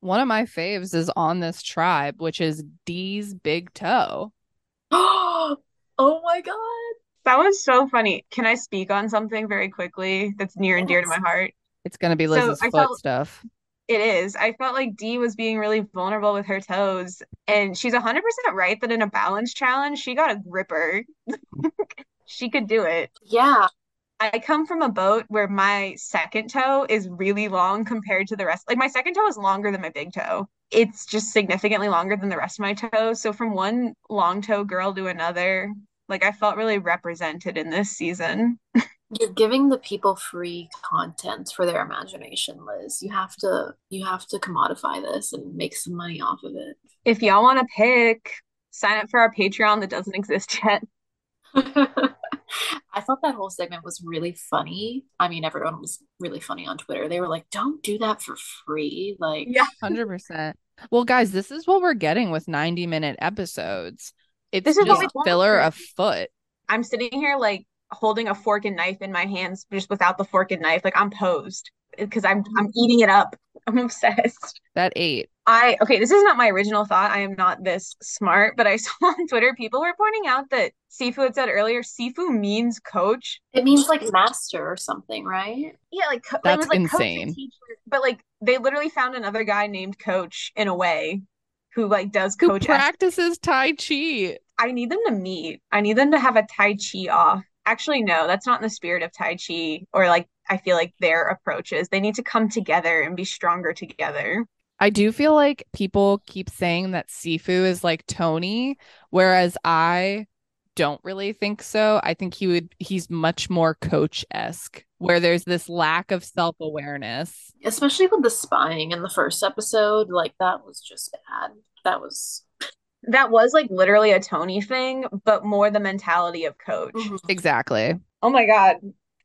Speaker 1: One of my faves is on this tribe, which is Dee's big toe.
Speaker 2: oh my god.
Speaker 3: That was so funny. Can I speak on something very quickly that's near and dear to my heart?
Speaker 1: It's gonna be
Speaker 3: So,
Speaker 1: Liz's
Speaker 3: I
Speaker 1: foot
Speaker 3: felt-
Speaker 1: stuff.
Speaker 3: It is. I felt like Dee was being really vulnerable with her toes, and she's 100% right that in a balance challenge, she got a gripper. She could do it.
Speaker 2: Yeah.
Speaker 3: I come from a boat where my second toe is really long compared to the rest. Like my second toe is longer than my big toe. It's just significantly longer than the rest of my toes. So from one long toe girl to another, like I felt really represented in this season.
Speaker 2: You're giving the people free content for their imagination, Liz. You have to you have to commodify this and make some money off of it.
Speaker 3: If y'all want to pick, sign up for our Patreon that doesn't exist yet.
Speaker 2: I thought that whole segment was really funny. I mean, everyone was really funny on Twitter. They were like, "Don't do that for free." Like,
Speaker 3: Yeah.
Speaker 1: 100%. Well, guys, this is what we're getting with 90 minute episodes. It's
Speaker 3: This is
Speaker 1: just
Speaker 3: we
Speaker 1: filler a foot.
Speaker 3: I'm sitting here like holding a fork and knife in my hands, just without the fork and knife. Like I'm posed because I'm I'm eating it up. I'm obsessed.
Speaker 1: That eight.
Speaker 3: I okay, this is not my original thought. I am not this smart, but I saw on Twitter people were pointing out that Sifu had said earlier, Sifu means coach.
Speaker 2: it means like master or something, right?
Speaker 3: Yeah, like co- it
Speaker 1: That's
Speaker 3: was like coach and
Speaker 1: insane.
Speaker 3: teacher, but like they literally found another guy named Coach in a way who like does
Speaker 1: Who
Speaker 3: coach.
Speaker 1: practices Tai Chi?
Speaker 3: I need them to meet. I need them to have a Tai Chi off. Actually, no, that's not in the spirit of Tai Chi or like I feel like their approaches. They need to come together and be stronger together.
Speaker 1: I do feel like people keep saying that Sifu is like Tony, whereas I don't really think so. I think he would he's much more coach-esque, where there's this lack of self-awareness.
Speaker 2: Especially with the spying in the first episode, like that was just bad. That was
Speaker 3: That was like literally a Tony thing, but more the mentality of coach. Mm-hmm.
Speaker 1: Exactly.
Speaker 3: Oh my God.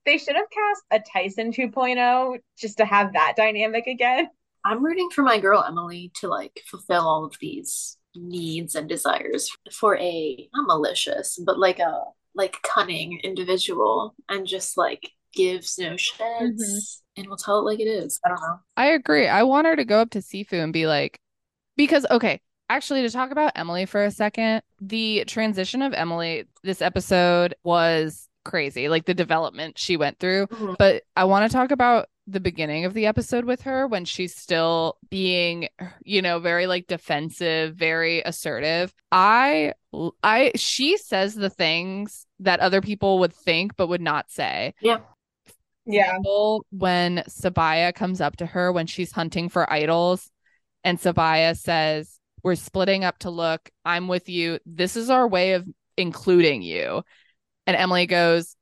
Speaker 3: They should have cast a Tyson 2.0 just to have that dynamic again.
Speaker 2: I'm rooting for my girl Emily to like fulfill all of these needs and desires for a not malicious, but like a like cunning individual and just like gives no shits mm-hmm. and will tell it like it is. I don't know.
Speaker 1: I agree. I want her to go up to Sifu and be like, because, okay, actually, to talk about Emily for a second, the transition of Emily this episode was crazy, like the development she went through.
Speaker 2: Mhm.
Speaker 1: But I want to talk about the beginning of the episode with her when she's still being, you know, very like defensive, very assertive. I, I, she says the things that other people would think but would not say
Speaker 3: Yeah.
Speaker 1: example, when Sabiyah comes up to her when she's hunting for idols, and Sabiyah says, We're splitting up to look. I'm with you. This is our way of including you. And Emily goes,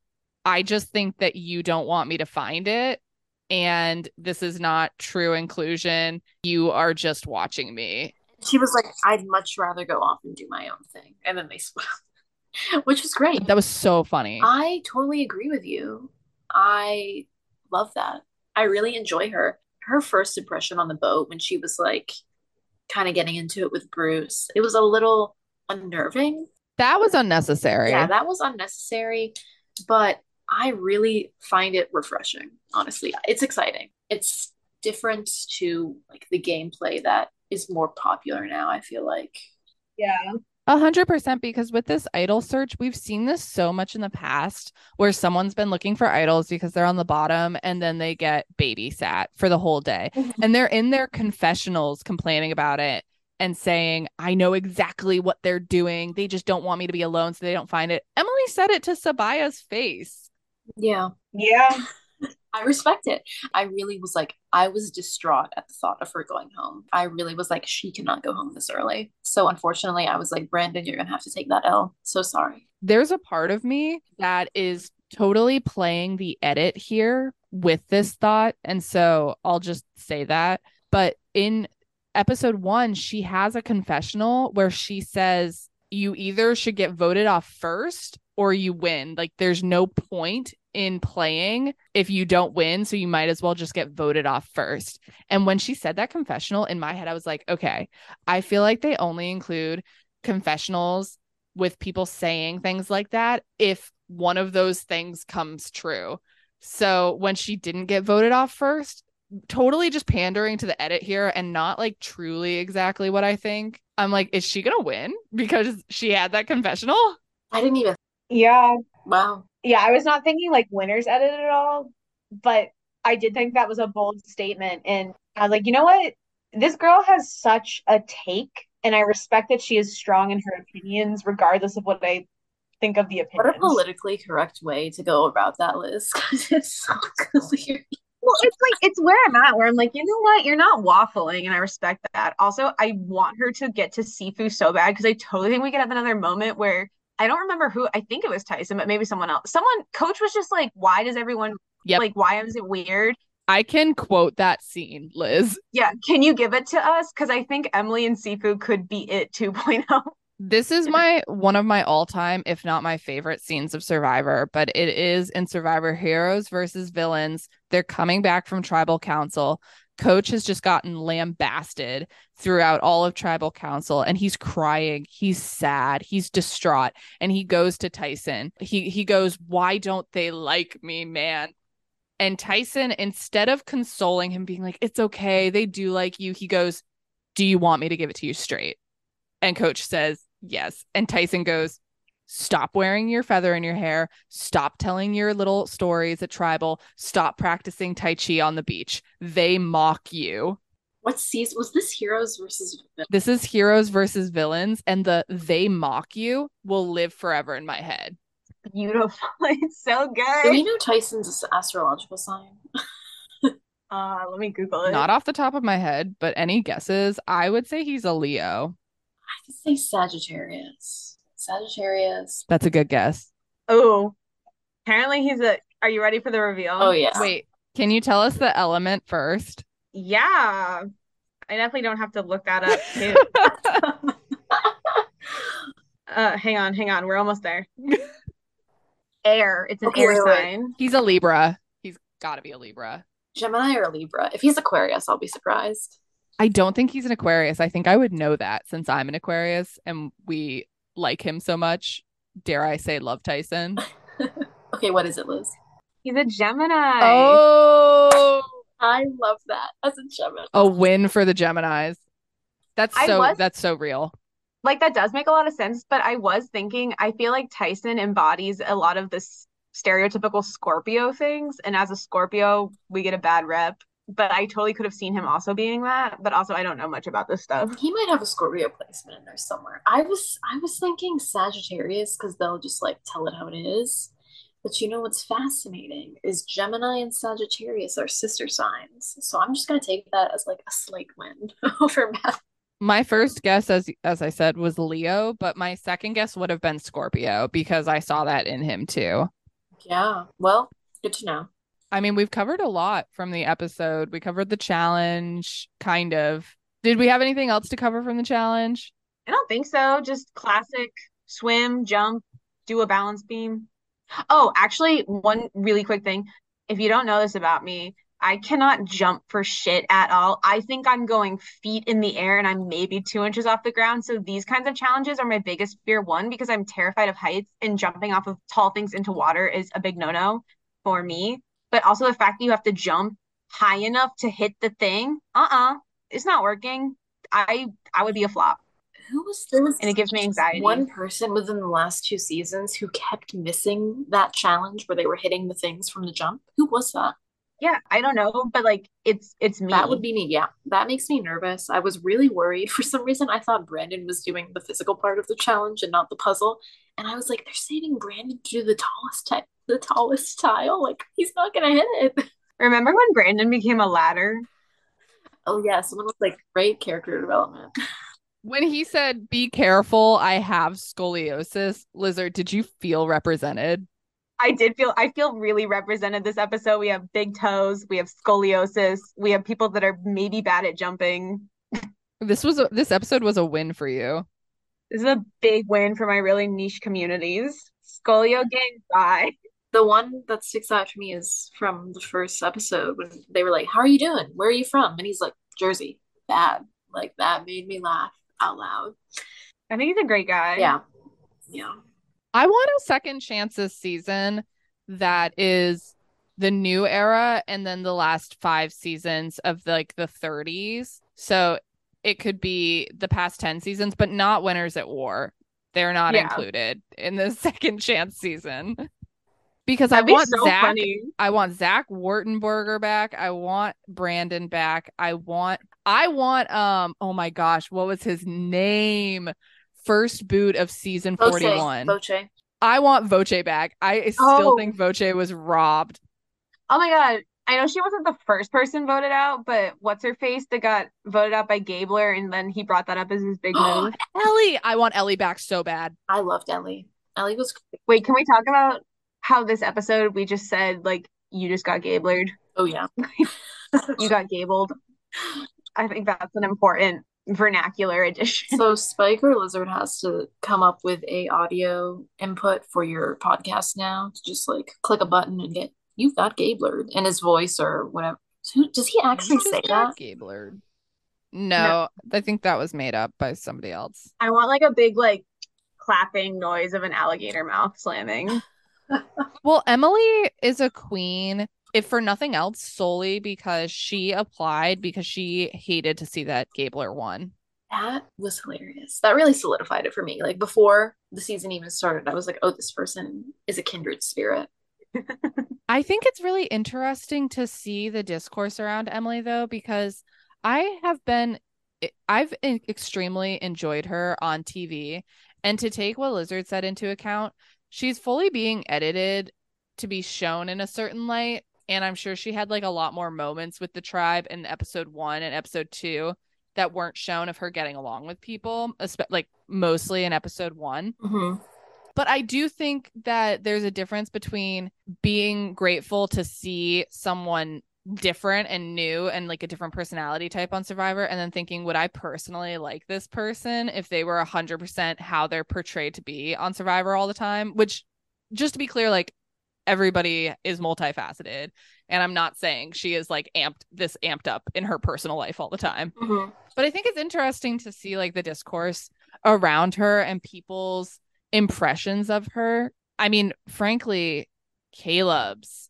Speaker 1: I just think that you don't want me to find it. And this is not true inclusion. You are just watching me.
Speaker 2: She was like, I'd much rather go off and do my own thing. And then they split. Which was great.
Speaker 1: That was so funny.
Speaker 2: I totally agree with you. I love that. I really enjoy her. Her first impression on the boat when she was like kind of getting into it with Bruce, it was a little unnerving.
Speaker 1: That was unnecessary.
Speaker 2: Yeah, that was unnecessary, but I really find it refreshing, honestly. It's exciting. It's different to like the gameplay that is more popular now, I feel like.
Speaker 3: Yeah.
Speaker 1: A hundred percent, because with this idol search, we've seen this so much in the past where someone's been looking for idols because they're on the bottom and then they get babysat for the whole day. Mm-hmm. And they're in their confessionals complaining about it and saying, I know exactly what they're doing. They just don't want me to be alone, so they don't find it. Emily said it to Sabiyah's face.
Speaker 2: Yeah.
Speaker 3: Yeah.
Speaker 2: I respect it. I really was like, I was distraught at the thought of her going home. I really was like, she cannot go home this early. So unfortunately, I was like, Brandon, you're gonna have to take that L. So sorry.
Speaker 1: There's a part of me that is totally playing the edit here with this thought. And so I'll just say that. But in episode one, she has a confessional where she says, you either should get voted off first or you win. Like, there's no point in playing if you don't win. So you might as well just get voted off first. And when she said that confessional in my head, I was like, okay, I feel like they only include confessionals with people saying things like that if one of those things comes true. So when she didn't get voted off first, totally just pandering to the edit here and not like truly exactly what I think. I'm like, is she gonna win because she had that confessional?
Speaker 2: I didn't even
Speaker 3: Yeah.
Speaker 2: wow.
Speaker 3: Yeah, I was not thinking like winners edit at all, but I did think that was a bold statement. And I was like, you know what? This girl has such a take, and I respect that she is strong in her opinions, regardless of what I think of the
Speaker 2: What a politically correct way to go about that, Liz. 'cause it's so clear.
Speaker 3: Well, it's like it's where I'm at, where I'm like, you know what? You're not waffling, and I respect that. Also, I want her to get to Sifu so bad because I totally think we could have another moment where I don't remember who. I think it was Tyson, but maybe someone else. Someone coach was just like, "Why does everyone
Speaker 1: Yep.
Speaker 3: like? Why is it weird?"
Speaker 1: I can quote that scene, Liz.
Speaker 3: Yeah, can you give it to us? Because I think Emily and Sifu could be it oh. 2.0.
Speaker 1: This is my one of my all-time, if not my favorite scenes of Survivor, but it is in Survivor Heroes versus Villains. They're coming back from Tribal Council. Coach has just gotten lambasted throughout all of Tribal Council and he's crying. He's sad. He's distraught. And he goes to Tyson. He he goes, Why don't they like me, man? And Tyson, instead of consoling him, being like, It's okay, they do like you, he goes, Do you want me to give it to you straight? And coach says, Yes. And Tyson goes, Stop wearing your feather in your hair. Stop telling your little stories at tribal. Stop practicing Tai Chi on the beach. They mock you.
Speaker 2: What season was this? Heroes versus
Speaker 1: This is heroes versus villains, and the they mock you will live forever in my head.
Speaker 3: Beautiful. It's so good.
Speaker 2: Do we know Tyson's astrological sign?
Speaker 3: Uh, let me Google it.
Speaker 1: Not off the top of my head, but any guesses? I would say he's a Leo.
Speaker 2: I could say Sagittarius. Sagittarius.
Speaker 1: That's a good guess.
Speaker 3: Oh, apparently he's a. Are you ready for the reveal?
Speaker 2: Oh yeah.
Speaker 1: Wait, can you tell us the element first?
Speaker 3: Yeah. I definitely don't have to look that up too. uh, hang on, hang on. We're almost there. Air. It's an
Speaker 2: Okay,
Speaker 3: air
Speaker 2: wait, wait.
Speaker 3: sign.
Speaker 1: he's a Libra. He's got to be a Libra.
Speaker 2: Gemini or Libra. If he's Aquarius, I'll be surprised.
Speaker 1: I don't think he's an Aquarius. I think I would know that since I'm an Aquarius and we like him so much. Dare I say, love Tyson?
Speaker 2: Okay, what is it, Liz?
Speaker 3: He's a Gemini.
Speaker 1: Oh,
Speaker 2: I love that as a Gemini.
Speaker 1: a win for the Geminis. That's so
Speaker 3: was-
Speaker 1: that's so real.
Speaker 3: like that does make a lot of sense, but I was thinking, I feel like Tyson embodies a lot of this stereotypical Scorpio things, and as a Scorpio, we get a bad rep. But I totally could have seen him also being that, but also I don't know much about this stuff.
Speaker 2: He might have a Scorpio placement in there somewhere. I was I was thinking Sagittarius because they'll just like tell it how it is. But you know what's fascinating is Gemini and Sagittarius are sister signs. So I'm just gonna take that as like a slight win over Matt.
Speaker 1: My first guess, as as I said, was Leo, but my second guess would have been Scorpio because I saw that in him too.
Speaker 2: Yeah. Well, good to know.
Speaker 1: I mean, we've covered a lot from the episode. We covered the challenge, kind of. Did we have anything else to cover from the challenge?
Speaker 3: I don't think so. Just classic swim, jump, do a balance beam. Oh, actually, one really quick thing. If you don't know this about me, I cannot jump for shit at all. I think I'm going feet in the air and I'm maybe two inches off the ground. So these kinds of challenges are my biggest fear. One, because I'm terrified of heights and jumping off of tall things into water is a big no-no for me. But also the fact that you have to jump high enough to hit the thing. Uh-uh. It's not working. I I would be a flop.
Speaker 2: Who was there was
Speaker 3: And it gives me anxiety.
Speaker 2: one person within the last two seasons who kept missing that challenge where they were hitting the things from the jump. Who was that?
Speaker 3: Yeah, I don't know, but like it's it's me.
Speaker 2: That would be me. Yeah, that makes me nervous. I was really worried for some reason. I thought Brandon was doing the physical part of the challenge and not the puzzle. And I was like, they're saving Brandon to do the tallest ti- the tallest tile. Like he's not gonna hit it.
Speaker 3: Remember when Brandon became a ladder?
Speaker 2: Oh yeah, someone was like, great character development.
Speaker 1: When he said, "Be careful, I have scoliosis," Lizard, did you feel represented?
Speaker 3: I did feel I feel really represented this episode. We have big toes, we have scoliosis, we have people that are maybe bad at jumping.
Speaker 1: This was a, this episode was a win for you.
Speaker 3: This is a big win for my really niche communities. Scolio gang bye.
Speaker 2: The one that sticks out to me is from the first episode when they were like, "How are you doing? Where are you from?" And he's like, "Jersey." Bad. Like that made me laugh out loud.
Speaker 3: I think he's a great guy.
Speaker 2: Yeah, yeah.
Speaker 1: I want a second chance this season that is the new era and then the last five seasons of like the 30s. So it could be the past 10 seasons, but not Winners at War. They're not
Speaker 3: Yeah.
Speaker 1: included in the second chance season. Because
Speaker 3: That'd
Speaker 1: I want
Speaker 3: so
Speaker 1: Zach
Speaker 3: funny.
Speaker 1: I want Zach Wurtenberger back. I want Brandon back. I want I want um oh my gosh, what was his name? First boot of season 41.
Speaker 2: Voce.
Speaker 1: I want Voce back. I still
Speaker 3: Oh.
Speaker 1: think Voce was robbed.
Speaker 3: Oh my god. I know she wasn't the first person voted out, but what's her face that got voted out by Gabler and then he brought that up as his big move.
Speaker 1: Elie, I want Elie back so bad.
Speaker 2: I loved Elie. Elie was
Speaker 3: Wait, can we talk about how this episode we just said like you just got Gablered?
Speaker 2: oh yeah.
Speaker 3: You got gabled. I think that's an important vernacular addition.
Speaker 2: So Spike or Lizard has to come up with a audio input for your podcast now to just like click a button and get you've got Gabler in his voice or whatever. Does he actually
Speaker 1: You
Speaker 2: say
Speaker 1: got
Speaker 2: that?
Speaker 1: Gabler. No, I think that was made up by somebody else.
Speaker 3: I want like a big like clapping noise of an alligator mouth slamming.
Speaker 1: Well, Emily is a queen, if for nothing else, solely because she applied because she hated to see that Gabler won.
Speaker 2: That was hilarious. That really solidified it for me. Like before the season even started, I was like, oh, this person is a kindred spirit.
Speaker 1: I think it's really interesting to see the discourse around Emily, though, because I have been, I've extremely enjoyed her on TV. And to take what Lizard said into account, she's fully being edited to be shown in a certain light. And I'm sure she had like a lot more moments with the tribe in episode one and episode two that weren't shown of her getting along with people, like mostly in episode one.
Speaker 2: Mhm.
Speaker 1: But I do think that there's a difference between being grateful to see someone different and new and like a different personality type on Survivor, and then thinking, would I personally like this person if they were 100% how they're portrayed to be on Survivor all the time? Which, just to be clear, like everybody is multifaceted. And I'm not saying she is like amped, this amped up in her personal life all the time.
Speaker 2: Mhm.
Speaker 1: But I think it's interesting to see like the discourse around her and people's impressions of her. I mean, frankly, Kaleb's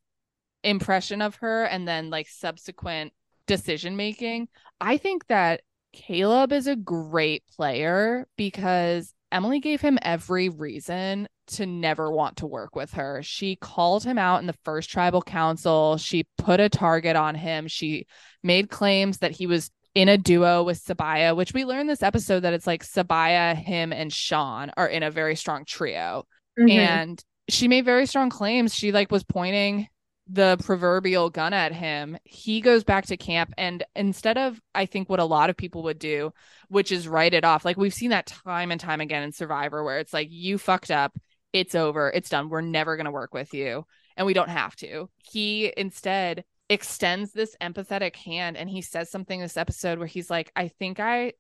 Speaker 1: impression of her and then like subsequent decision making. I think that Kaleb is a great player because Emily gave him every reason to never want to work with her. She called him out in the first tribal council. She put a target on him. She made claims that he was in a duo with Sabiyah, which we learned this episode that it's like Sabiyah, him, and Sean are in a very strong trio.
Speaker 3: Mm-hmm.
Speaker 1: And she made very strong claims. She like was pointing the proverbial gun at him. He goes back to camp and instead of I think what a lot of people would do, which is write it off. Like we've seen that time and time again in Survivor where it's like you fucked up, it's over, it's done. We're never going to work with you and we don't have to. He instead extends this empathetic hand and he says something this episode where he's like, I think I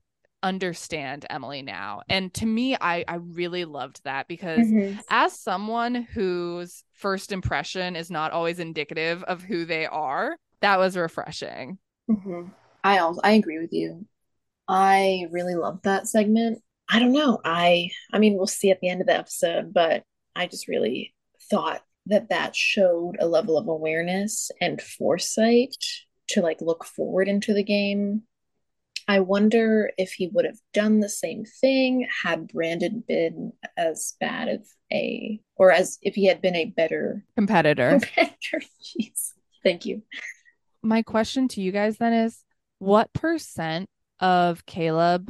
Speaker 1: understand Emily now. And to me, I I really loved that because
Speaker 3: Mhm.
Speaker 1: as someone whose first impression is not always indicative of who they are, that was refreshing.
Speaker 2: Mhm. I also I agree with you. I really loved that segment. I don't know. I I mean, we'll see at the end of the episode, but I just really thought that that showed a level of awareness and foresight to like look forward into the game. I wonder if he would have done the same thing had Brandon been as bad of a, or as if he had been a better
Speaker 1: Competitor.
Speaker 2: competitor. Jeez. Thank you.
Speaker 1: My question to you guys then is what percent of Kaleb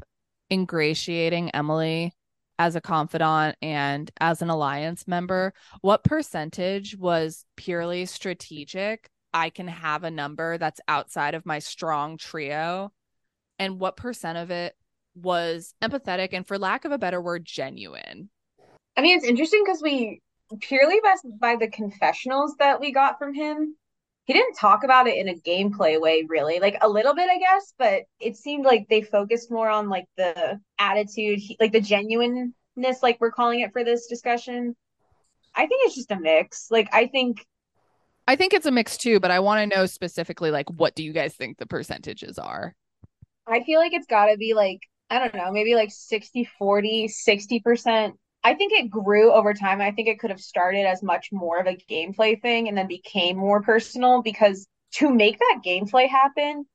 Speaker 1: ingratiating Emily as a confidant and as an alliance member, what percentage was purely strategic? I can have a number that's outside of my strong trio. And what percent of it was empathetic and, for lack of a better word, genuine?
Speaker 3: I mean, it's interesting because we purely by, by the confessionals that we got from him, he didn't talk about it in a gameplay way, really. Like a little bit, I guess, but it seemed like they focused more on like the attitude, like the genuineness, like we're calling it for this discussion. I think it's just a mix. Like, I think
Speaker 1: I think it's a mix too, but I want to know specifically, like, what do you guys think the percentages are?
Speaker 3: I feel like it's got to be like, I don't know, maybe like 60, 40, 60%. I think it grew over time. I think it could have started as much more of a gameplay thing and then became more personal because to make that gameplay happen,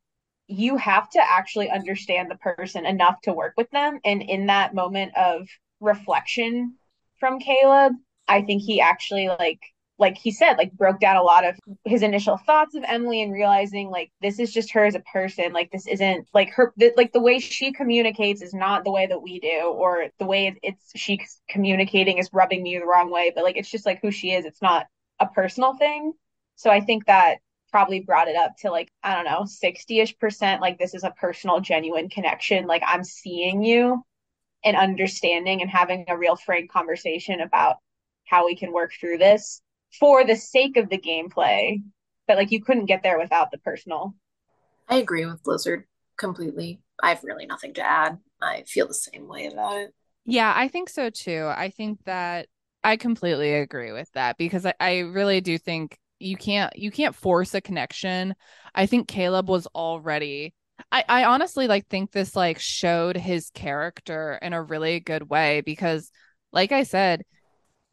Speaker 3: you have to actually understand the person enough to work with them. And in that moment of reflection from Kaleb, I think he actually like like he said, like broke down a lot of his initial thoughts of Emily and realizing like this is just her as a person. Like this isn't like her th- like the way she communicates is not the way that we do, or the way it's she's communicating is rubbing me the wrong way. But like it's just like who she is. It's not a personal thing. So I think that probably brought it up to like I don't know, 60ish percent. Like this is a personal, genuine connection. Like I'm seeing you and understanding and having a real frank conversation about how we can work through this for the sake of the gameplay. But like you couldn't get there without the personal.
Speaker 2: I agree with Blizzard completely. I have really nothing to add. I feel the same way about it.
Speaker 1: Yeah, I think so too. I think that I completely agree with that because I, I really do think you can't you can't force a connection. I think Kaleb was already I, I honestly like think this like showed his character in a really good way because like I said,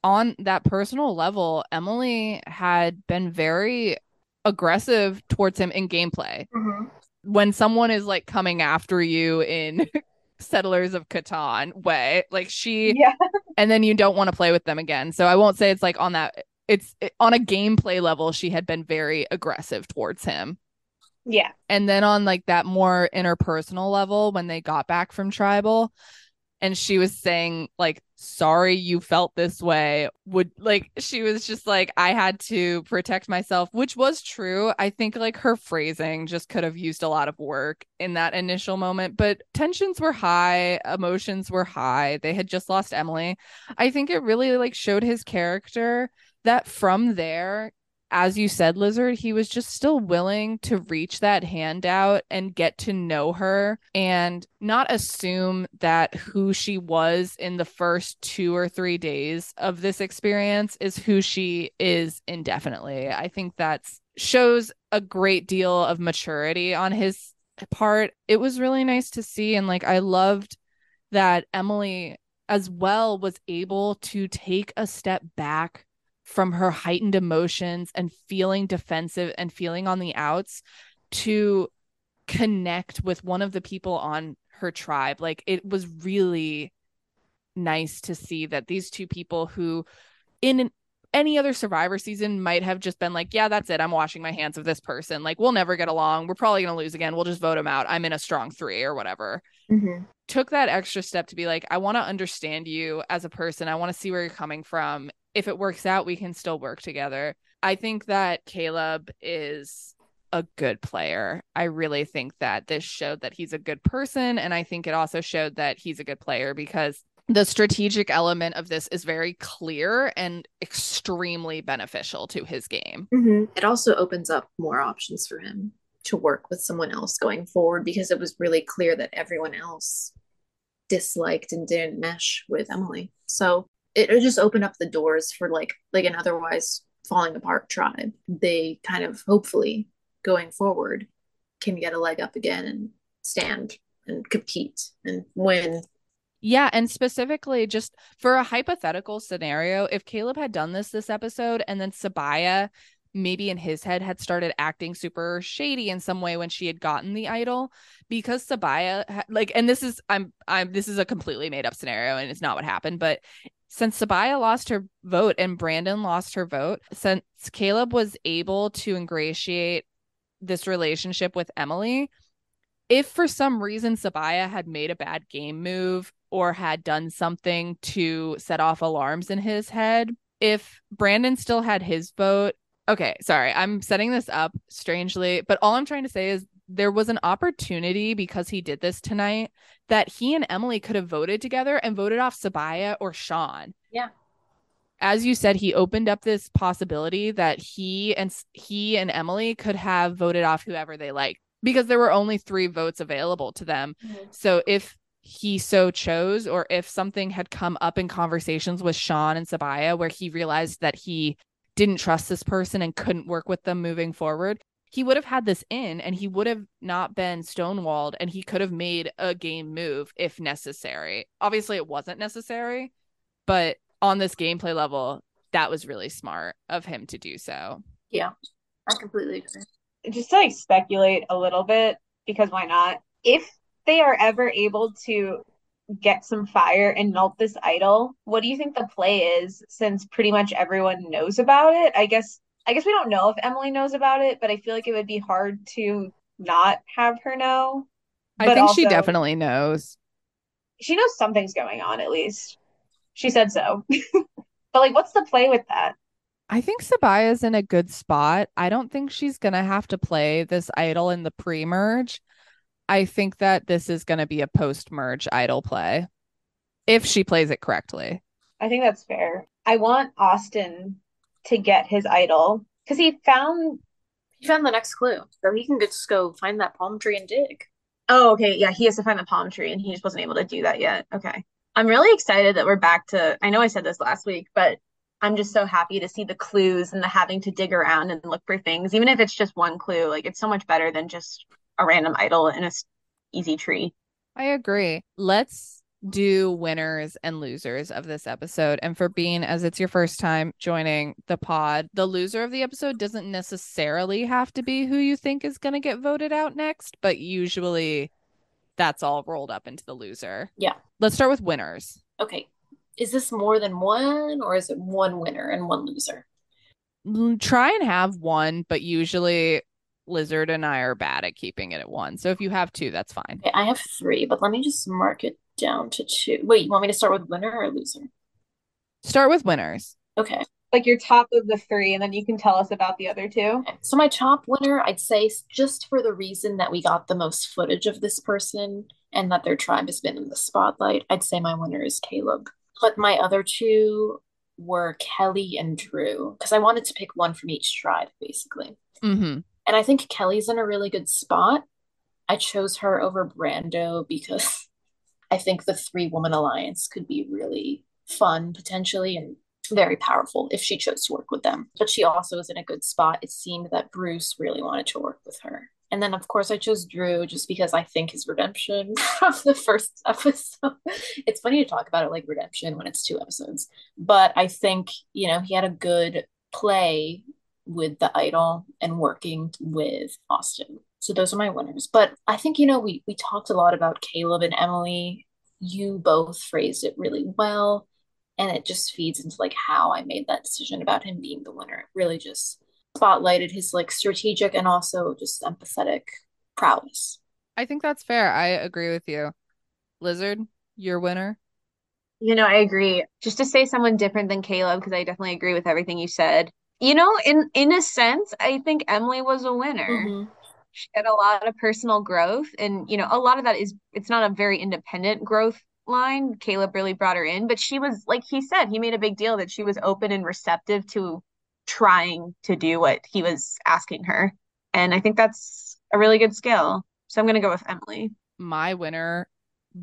Speaker 1: on that personal level, Emily had been very aggressive towards him in gameplay.
Speaker 2: Mm-hmm.
Speaker 1: When someone is like coming after you in Settlers of Catan way, like she,
Speaker 3: Yeah.
Speaker 1: and then you don't want to play with them again. So I won't say it's like on that. It's it, on a gameplay level, she had been very aggressive towards him.
Speaker 3: Yeah.
Speaker 1: And then on like that more interpersonal level, when they got back from tribal, and she was saying like sorry you felt this way. Would like she was just like i had to protect myself which was true. I think like her phrasing just could have used a lot of work in that initial moment but tensions were high emotions were high. They had just lost emily. I think it really like showed his character that from there as you said, Lizard, he was just still willing to reach that hand out and get to know her and not assume that who she was in the first two or three days of this experience is who she is indefinitely. I think that shows a great deal of maturity on his part. It was really nice to see. And like, I loved that Emily as well was able to take a step back from her heightened emotions and feeling defensive and feeling on the outs to connect with one of the people on her tribe. Like it was really nice to see that these two people who in any other survivor season might have just been like, yeah, that's it. I'm washing my hands of this person. Like, we'll never get along. We're probably going to lose again. We'll just vote him out. I'm in a strong three or whatever.
Speaker 2: Mm-hmm.
Speaker 1: Took that extra step to be like, I want to understand you as a person. I want to see where you're coming from if it works out, we can still work together. I think that Kaleb is a good player. I really think that this showed that he's a good person. And I think it also showed that he's a good player because the strategic element of this is very clear and extremely beneficial to his game.
Speaker 2: Mm-hmm. It also opens up more options for him to work with someone else going forward because it was really clear that everyone else disliked and didn't mesh with Emily. So it, it just opened up the doors for like like an otherwise falling apart tribe. They kind of hopefully going forward can get a leg up again and stand and compete and win.
Speaker 1: Yeah, and specifically just for a hypothetical scenario, if Kaleb had done this this episode and then Sabiyah maybe in his head had started acting super shady in some way when she had gotten the idol because Sabiyah like and this is I'm I'm this is a completely made up scenario and it's not what happened but since Sabiyah lost her vote and Brandon lost her vote, since Caleb was able to ingratiate this relationship with Emily, if for some reason Sabiyah had made a bad game move or had done something to set off alarms in his head, if Brandon still had his vote, okay, sorry, I'm setting this up strangely, but all I'm trying to say is there was an opportunity because he did this tonight that he and Emily could have voted together and voted off Sabiyah or Sean.
Speaker 2: Yeah.
Speaker 1: As you said, he opened up this possibility that he and he and Emily could have voted off whoever they like because there were only three votes available to them. Mm-hmm. So if he so chose, or if something had come up in conversations with Sean and Sabiyah where he realized that he didn't trust this person and couldn't work with them moving forward, he would have had this in and he would have not been stonewalled and he could have made a game move if necessary. Obviously, it wasn't necessary, but on this gameplay level, that was really smart of him to do so.
Speaker 2: Yeah, I completely agree.
Speaker 3: Just to like speculate a little bit, because why not? If they are ever able to get some fire and melt this idol, what do you think the play is since pretty much everyone knows about it? I guess I guess we don't know if Emily knows about it, but I feel like it would be hard to not have her know.
Speaker 1: I think also, she definitely knows.
Speaker 3: She knows something's going on at least. She said so. but like what's the play with that?
Speaker 1: I think Sabiyah's in a good spot. I don't think she's going to have to play this idol in the pre-merge. I think that this is going to be a post-merge idol play if she plays it correctly.
Speaker 3: I think that's fair. I want Austin to get his idol because he found
Speaker 2: He found the next clue, so he can just go find that palm tree and dig.
Speaker 3: Oh, okay. Yeah, he has to find the palm tree and he just wasn't able to do that yet. Okay. I'm really excited that we're back to, I know I said this last week, but I'm just so happy to see the clues and the having to dig around and look for things, even if it's just one clue. Like it's so much better than just a random idol in a easy tree.
Speaker 1: I agree. Let's do winners and losers of this episode. And for being as it's your first time joining the pod, the loser of the episode doesn't necessarily have to be who you think is going to get voted out next, but usually that's all rolled up into the loser.
Speaker 2: Yeah.
Speaker 1: Let's start with winners.
Speaker 2: Okay, is this more than one, or is it one winner and one loser?
Speaker 1: Mm, try and have one, but usually Lizard and I are bad at keeping it at one. So if you have two, that's fine.
Speaker 2: Okay, I have three, but let me just mark it down to two. Wait, you want me to start with winner or loser?
Speaker 1: Start with winners.
Speaker 2: Okay.
Speaker 3: Like your top of the three, and then you can tell us about the other two.
Speaker 2: Okay, So my top winner, I'd say, just for the reason that we got the most footage of this person and that their tribe has been in the spotlight, I'd say my winner is Kaleb. But my other two were Kellie and Drew, because I wanted to pick one from each tribe, basically.
Speaker 1: Mm-hmm.
Speaker 2: And I think Kellie's in a really good spot. I chose her over Brando because I think the three woman alliance could be really fun potentially and very powerful if she chose to work with them. But she also is in a good spot. It seemed that Bruce really wanted to work with her. And then, of course, I chose Drew just because I think his redemption from the first episode. It's funny to talk about it like redemption when it's two episodes. But I think, you know, he had a good play with the idol and working with Austin. So those are my winners. But I think, you know, we we talked a lot about Kaleb and Emily. You both phrased it really well. And it just feeds into like how I made that decision about him being the winner. It really just spotlighted his like strategic and also just empathetic prowess.
Speaker 1: I think that's fair. I agree with you. Lizard, your winner.
Speaker 3: You know, I agree. Just to say someone different than Kaleb, because I definitely agree with everything you said. You know, in in a sense, I think Emily was a winner.
Speaker 2: Mhm.
Speaker 3: She had a lot of personal growth, and you know, a lot of that is it's not a very independent growth line. Kaleb really brought her in, but she was, like he said, he made a big deal that she was open and receptive to trying to do what he was asking her. And I think that's a really good skill. So I'm gonna go with Emily.
Speaker 1: My winner,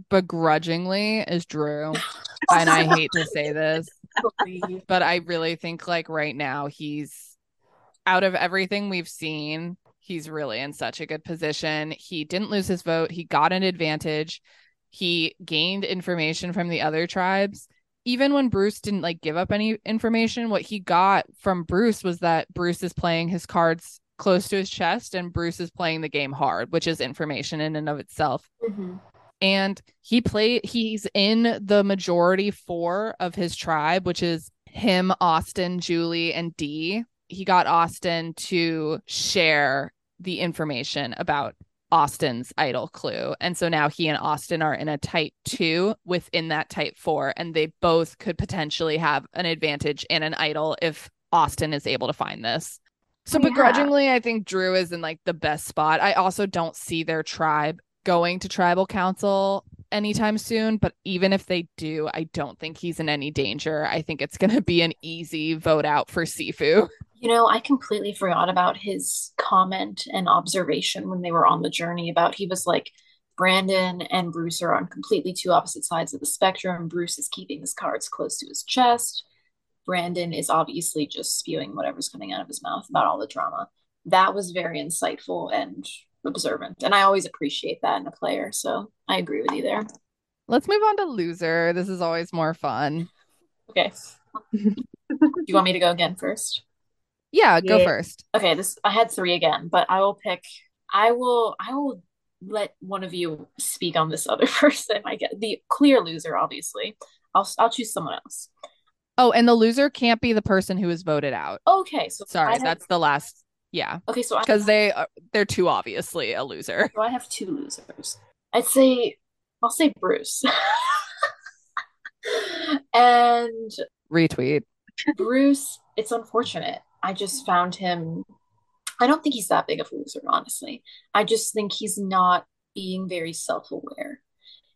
Speaker 1: begrudgingly, is Drew. and I hate to say this, but I really think like right now he's out of everything we've seen, he's really in such a good position. He didn't lose his vote, he got an advantage. He gained information from the other tribes. Even when Bruce didn't like give up any information, what he got from Bruce was that Bruce is playing his cards close to his chest and Bruce is playing the game hard, which is information in and of itself
Speaker 2: Mhm.
Speaker 1: and he played he's in the majority four of his tribe which is him austin julie and dee he got austin to share the information about austin's idol clue. And so now he and austin are in a tight two within that type four and they both could potentially have an advantage in an idol if austin is able to find this. So
Speaker 3: Yeah.
Speaker 1: begrudgingly i think drew is in like the best spot. I also don't see their tribe going to tribal council anytime soon but even if they do i don't think he's in any danger. I think it's going to be an easy vote out for sifu
Speaker 2: You know, I completely forgot about his comment and observation when they were on the journey about he was like, Brandon and Bruce are on completely two opposite sides of the spectrum. Bruce is keeping his cards close to his chest. Brandon is obviously just spewing whatever's coming out of his mouth about all the drama. That was very insightful and observant. And I always appreciate that in a player. So I agree with you there.
Speaker 1: let's move on to loser this is always more fun
Speaker 2: Okay. Do you want me to go again first?
Speaker 1: Yeah go
Speaker 3: Yeah.
Speaker 1: first
Speaker 2: Okay, this I had three again, but I will pick. I will. I will let one of you speak on this other person. I get the clear loser, obviously. I'll I'll choose someone else.
Speaker 1: oh and the loser can't be the person who is voted out
Speaker 2: Okay, so
Speaker 1: sorry
Speaker 2: have,
Speaker 1: that's the last yeah
Speaker 2: okay. So
Speaker 1: because they are they're too obviously a loser
Speaker 2: so I have two losers. I'd say I'll say Bruce. and
Speaker 1: retweet
Speaker 2: Bruce, it's unfortunate. I just found him. I don't think he's that big of a loser, honestly. I just think he's not being very self aware.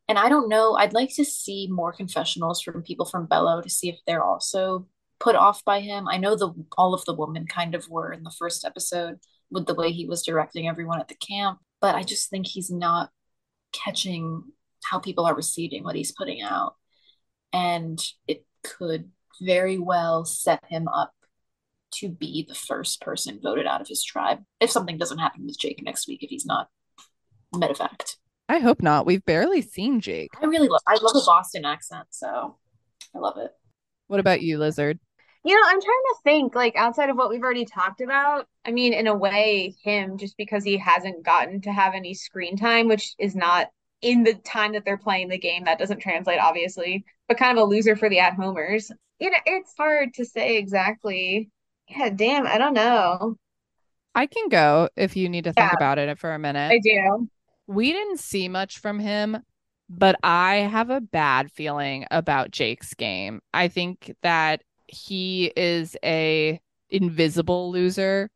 Speaker 2: And I don't know, I'd like to see more confessionals from people from Belo to see if they're also put off by him. I know the all of the women kind of were in the first episode with the way he was directing everyone at the camp, but I just think he's not catching how people are receiving what he's putting out. And it could very well set him up to be the first person voted out of his tribe if something doesn't happen with Jake next week if he's not medevac.
Speaker 1: I hope not. We've barely seen Jake.
Speaker 2: I really love I love a Boston accent, so I love it.
Speaker 1: What about you, Lizard?
Speaker 3: You know, I'm trying to think like outside of what we've already talked about. I mean, in a way, him just because he hasn't gotten to have any screen time, which is not in the time that they're playing the game, that doesn't translate obviously, but kind of a loser for the at homers. You know, it's hard to say exactly. Yeah, damn, I don't know.
Speaker 1: I can go if you need to think yeah, about it for a minute.
Speaker 3: I do.
Speaker 1: We didn't see much from him, but I have a bad feeling about Jake's game. I think that he is a invisible loser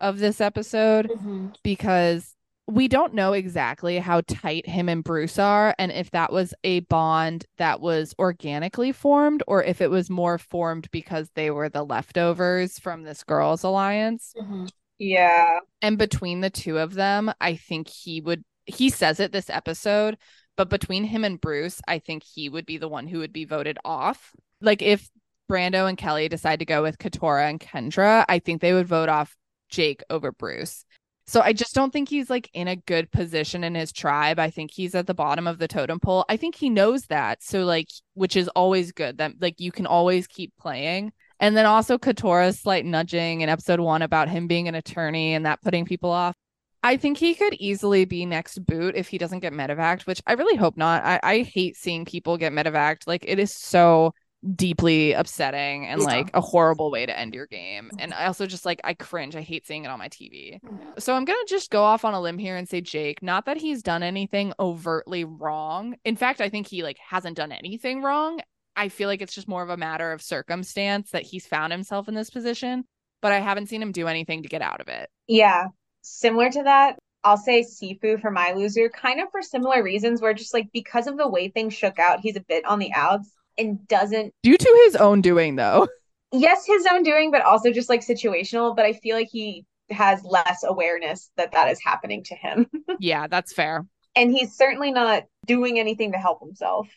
Speaker 1: of this episode mm-hmm. because we don't know exactly how tight him and Bruce are and if that was a bond that was organically formed or if it was more formed because they were the leftovers from this girls alliance.
Speaker 3: Mm-hmm. Yeah.
Speaker 1: And between the two of them, I think he would he says it this episode, but between him and Bruce, I think he would be the one who would be voted off. Like if Brando and Kellie decide to go with Katurah and Kendra, I think they would vote off Jake over Bruce. So I just don't think he's like in a good position in his tribe. I think he's at the bottom of the totem pole. I think he knows that. So like which is always good that like you can always keep playing. And then also Katurah's slight nudging in episode 1 about him being an attorney and that putting people off. I think he could easily be next boot if he doesn't get medevac, which I really hope not. I, I hate seeing people get medevac. Like it is so deeply upsetting and yeah. like a horrible way to end your game. And I also just like I cringe. I hate seeing it on my TV. Mm-hmm. So I'm going to just go off on a limb here and say Jake, not that he's done anything overtly wrong. In fact, I think he like hasn't done anything wrong. I feel like it's just more of a matter of circumstance that he's found himself in this position, but I haven't seen him do anything to get out of it.
Speaker 3: Yeah. Similar to that, I'll say Sifu for my loser, kind of for similar reasons, where just like because of the way things shook out, he's a bit on the outs and doesn't
Speaker 1: due to his own doing though.
Speaker 3: Yes his own doing but also just like situational but i feel like he has less awareness that that is happening to him.
Speaker 1: Yeah that's fair.
Speaker 3: And he's certainly not doing anything to help himself.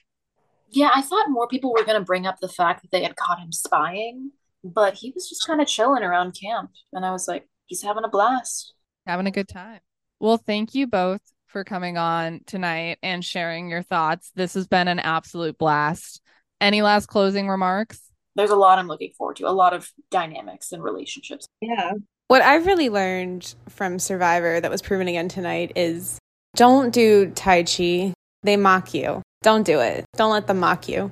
Speaker 2: Yeah i thought more people were going to bring up the fact that they had caught him spying but he was just kind of chilling around camp and i was like he's having a blast.
Speaker 1: Having a good time. Well thank you both for coming on tonight and sharing your thoughts. This has been an absolute blast any last closing remarks?
Speaker 2: There's a lot I'm looking forward to, a lot of dynamics and relationships.
Speaker 3: Yeah.
Speaker 4: What I've really learned from Survivor that was proven again tonight is don't do Tai Chi. They mock you. Don't do it. Don't let them mock you.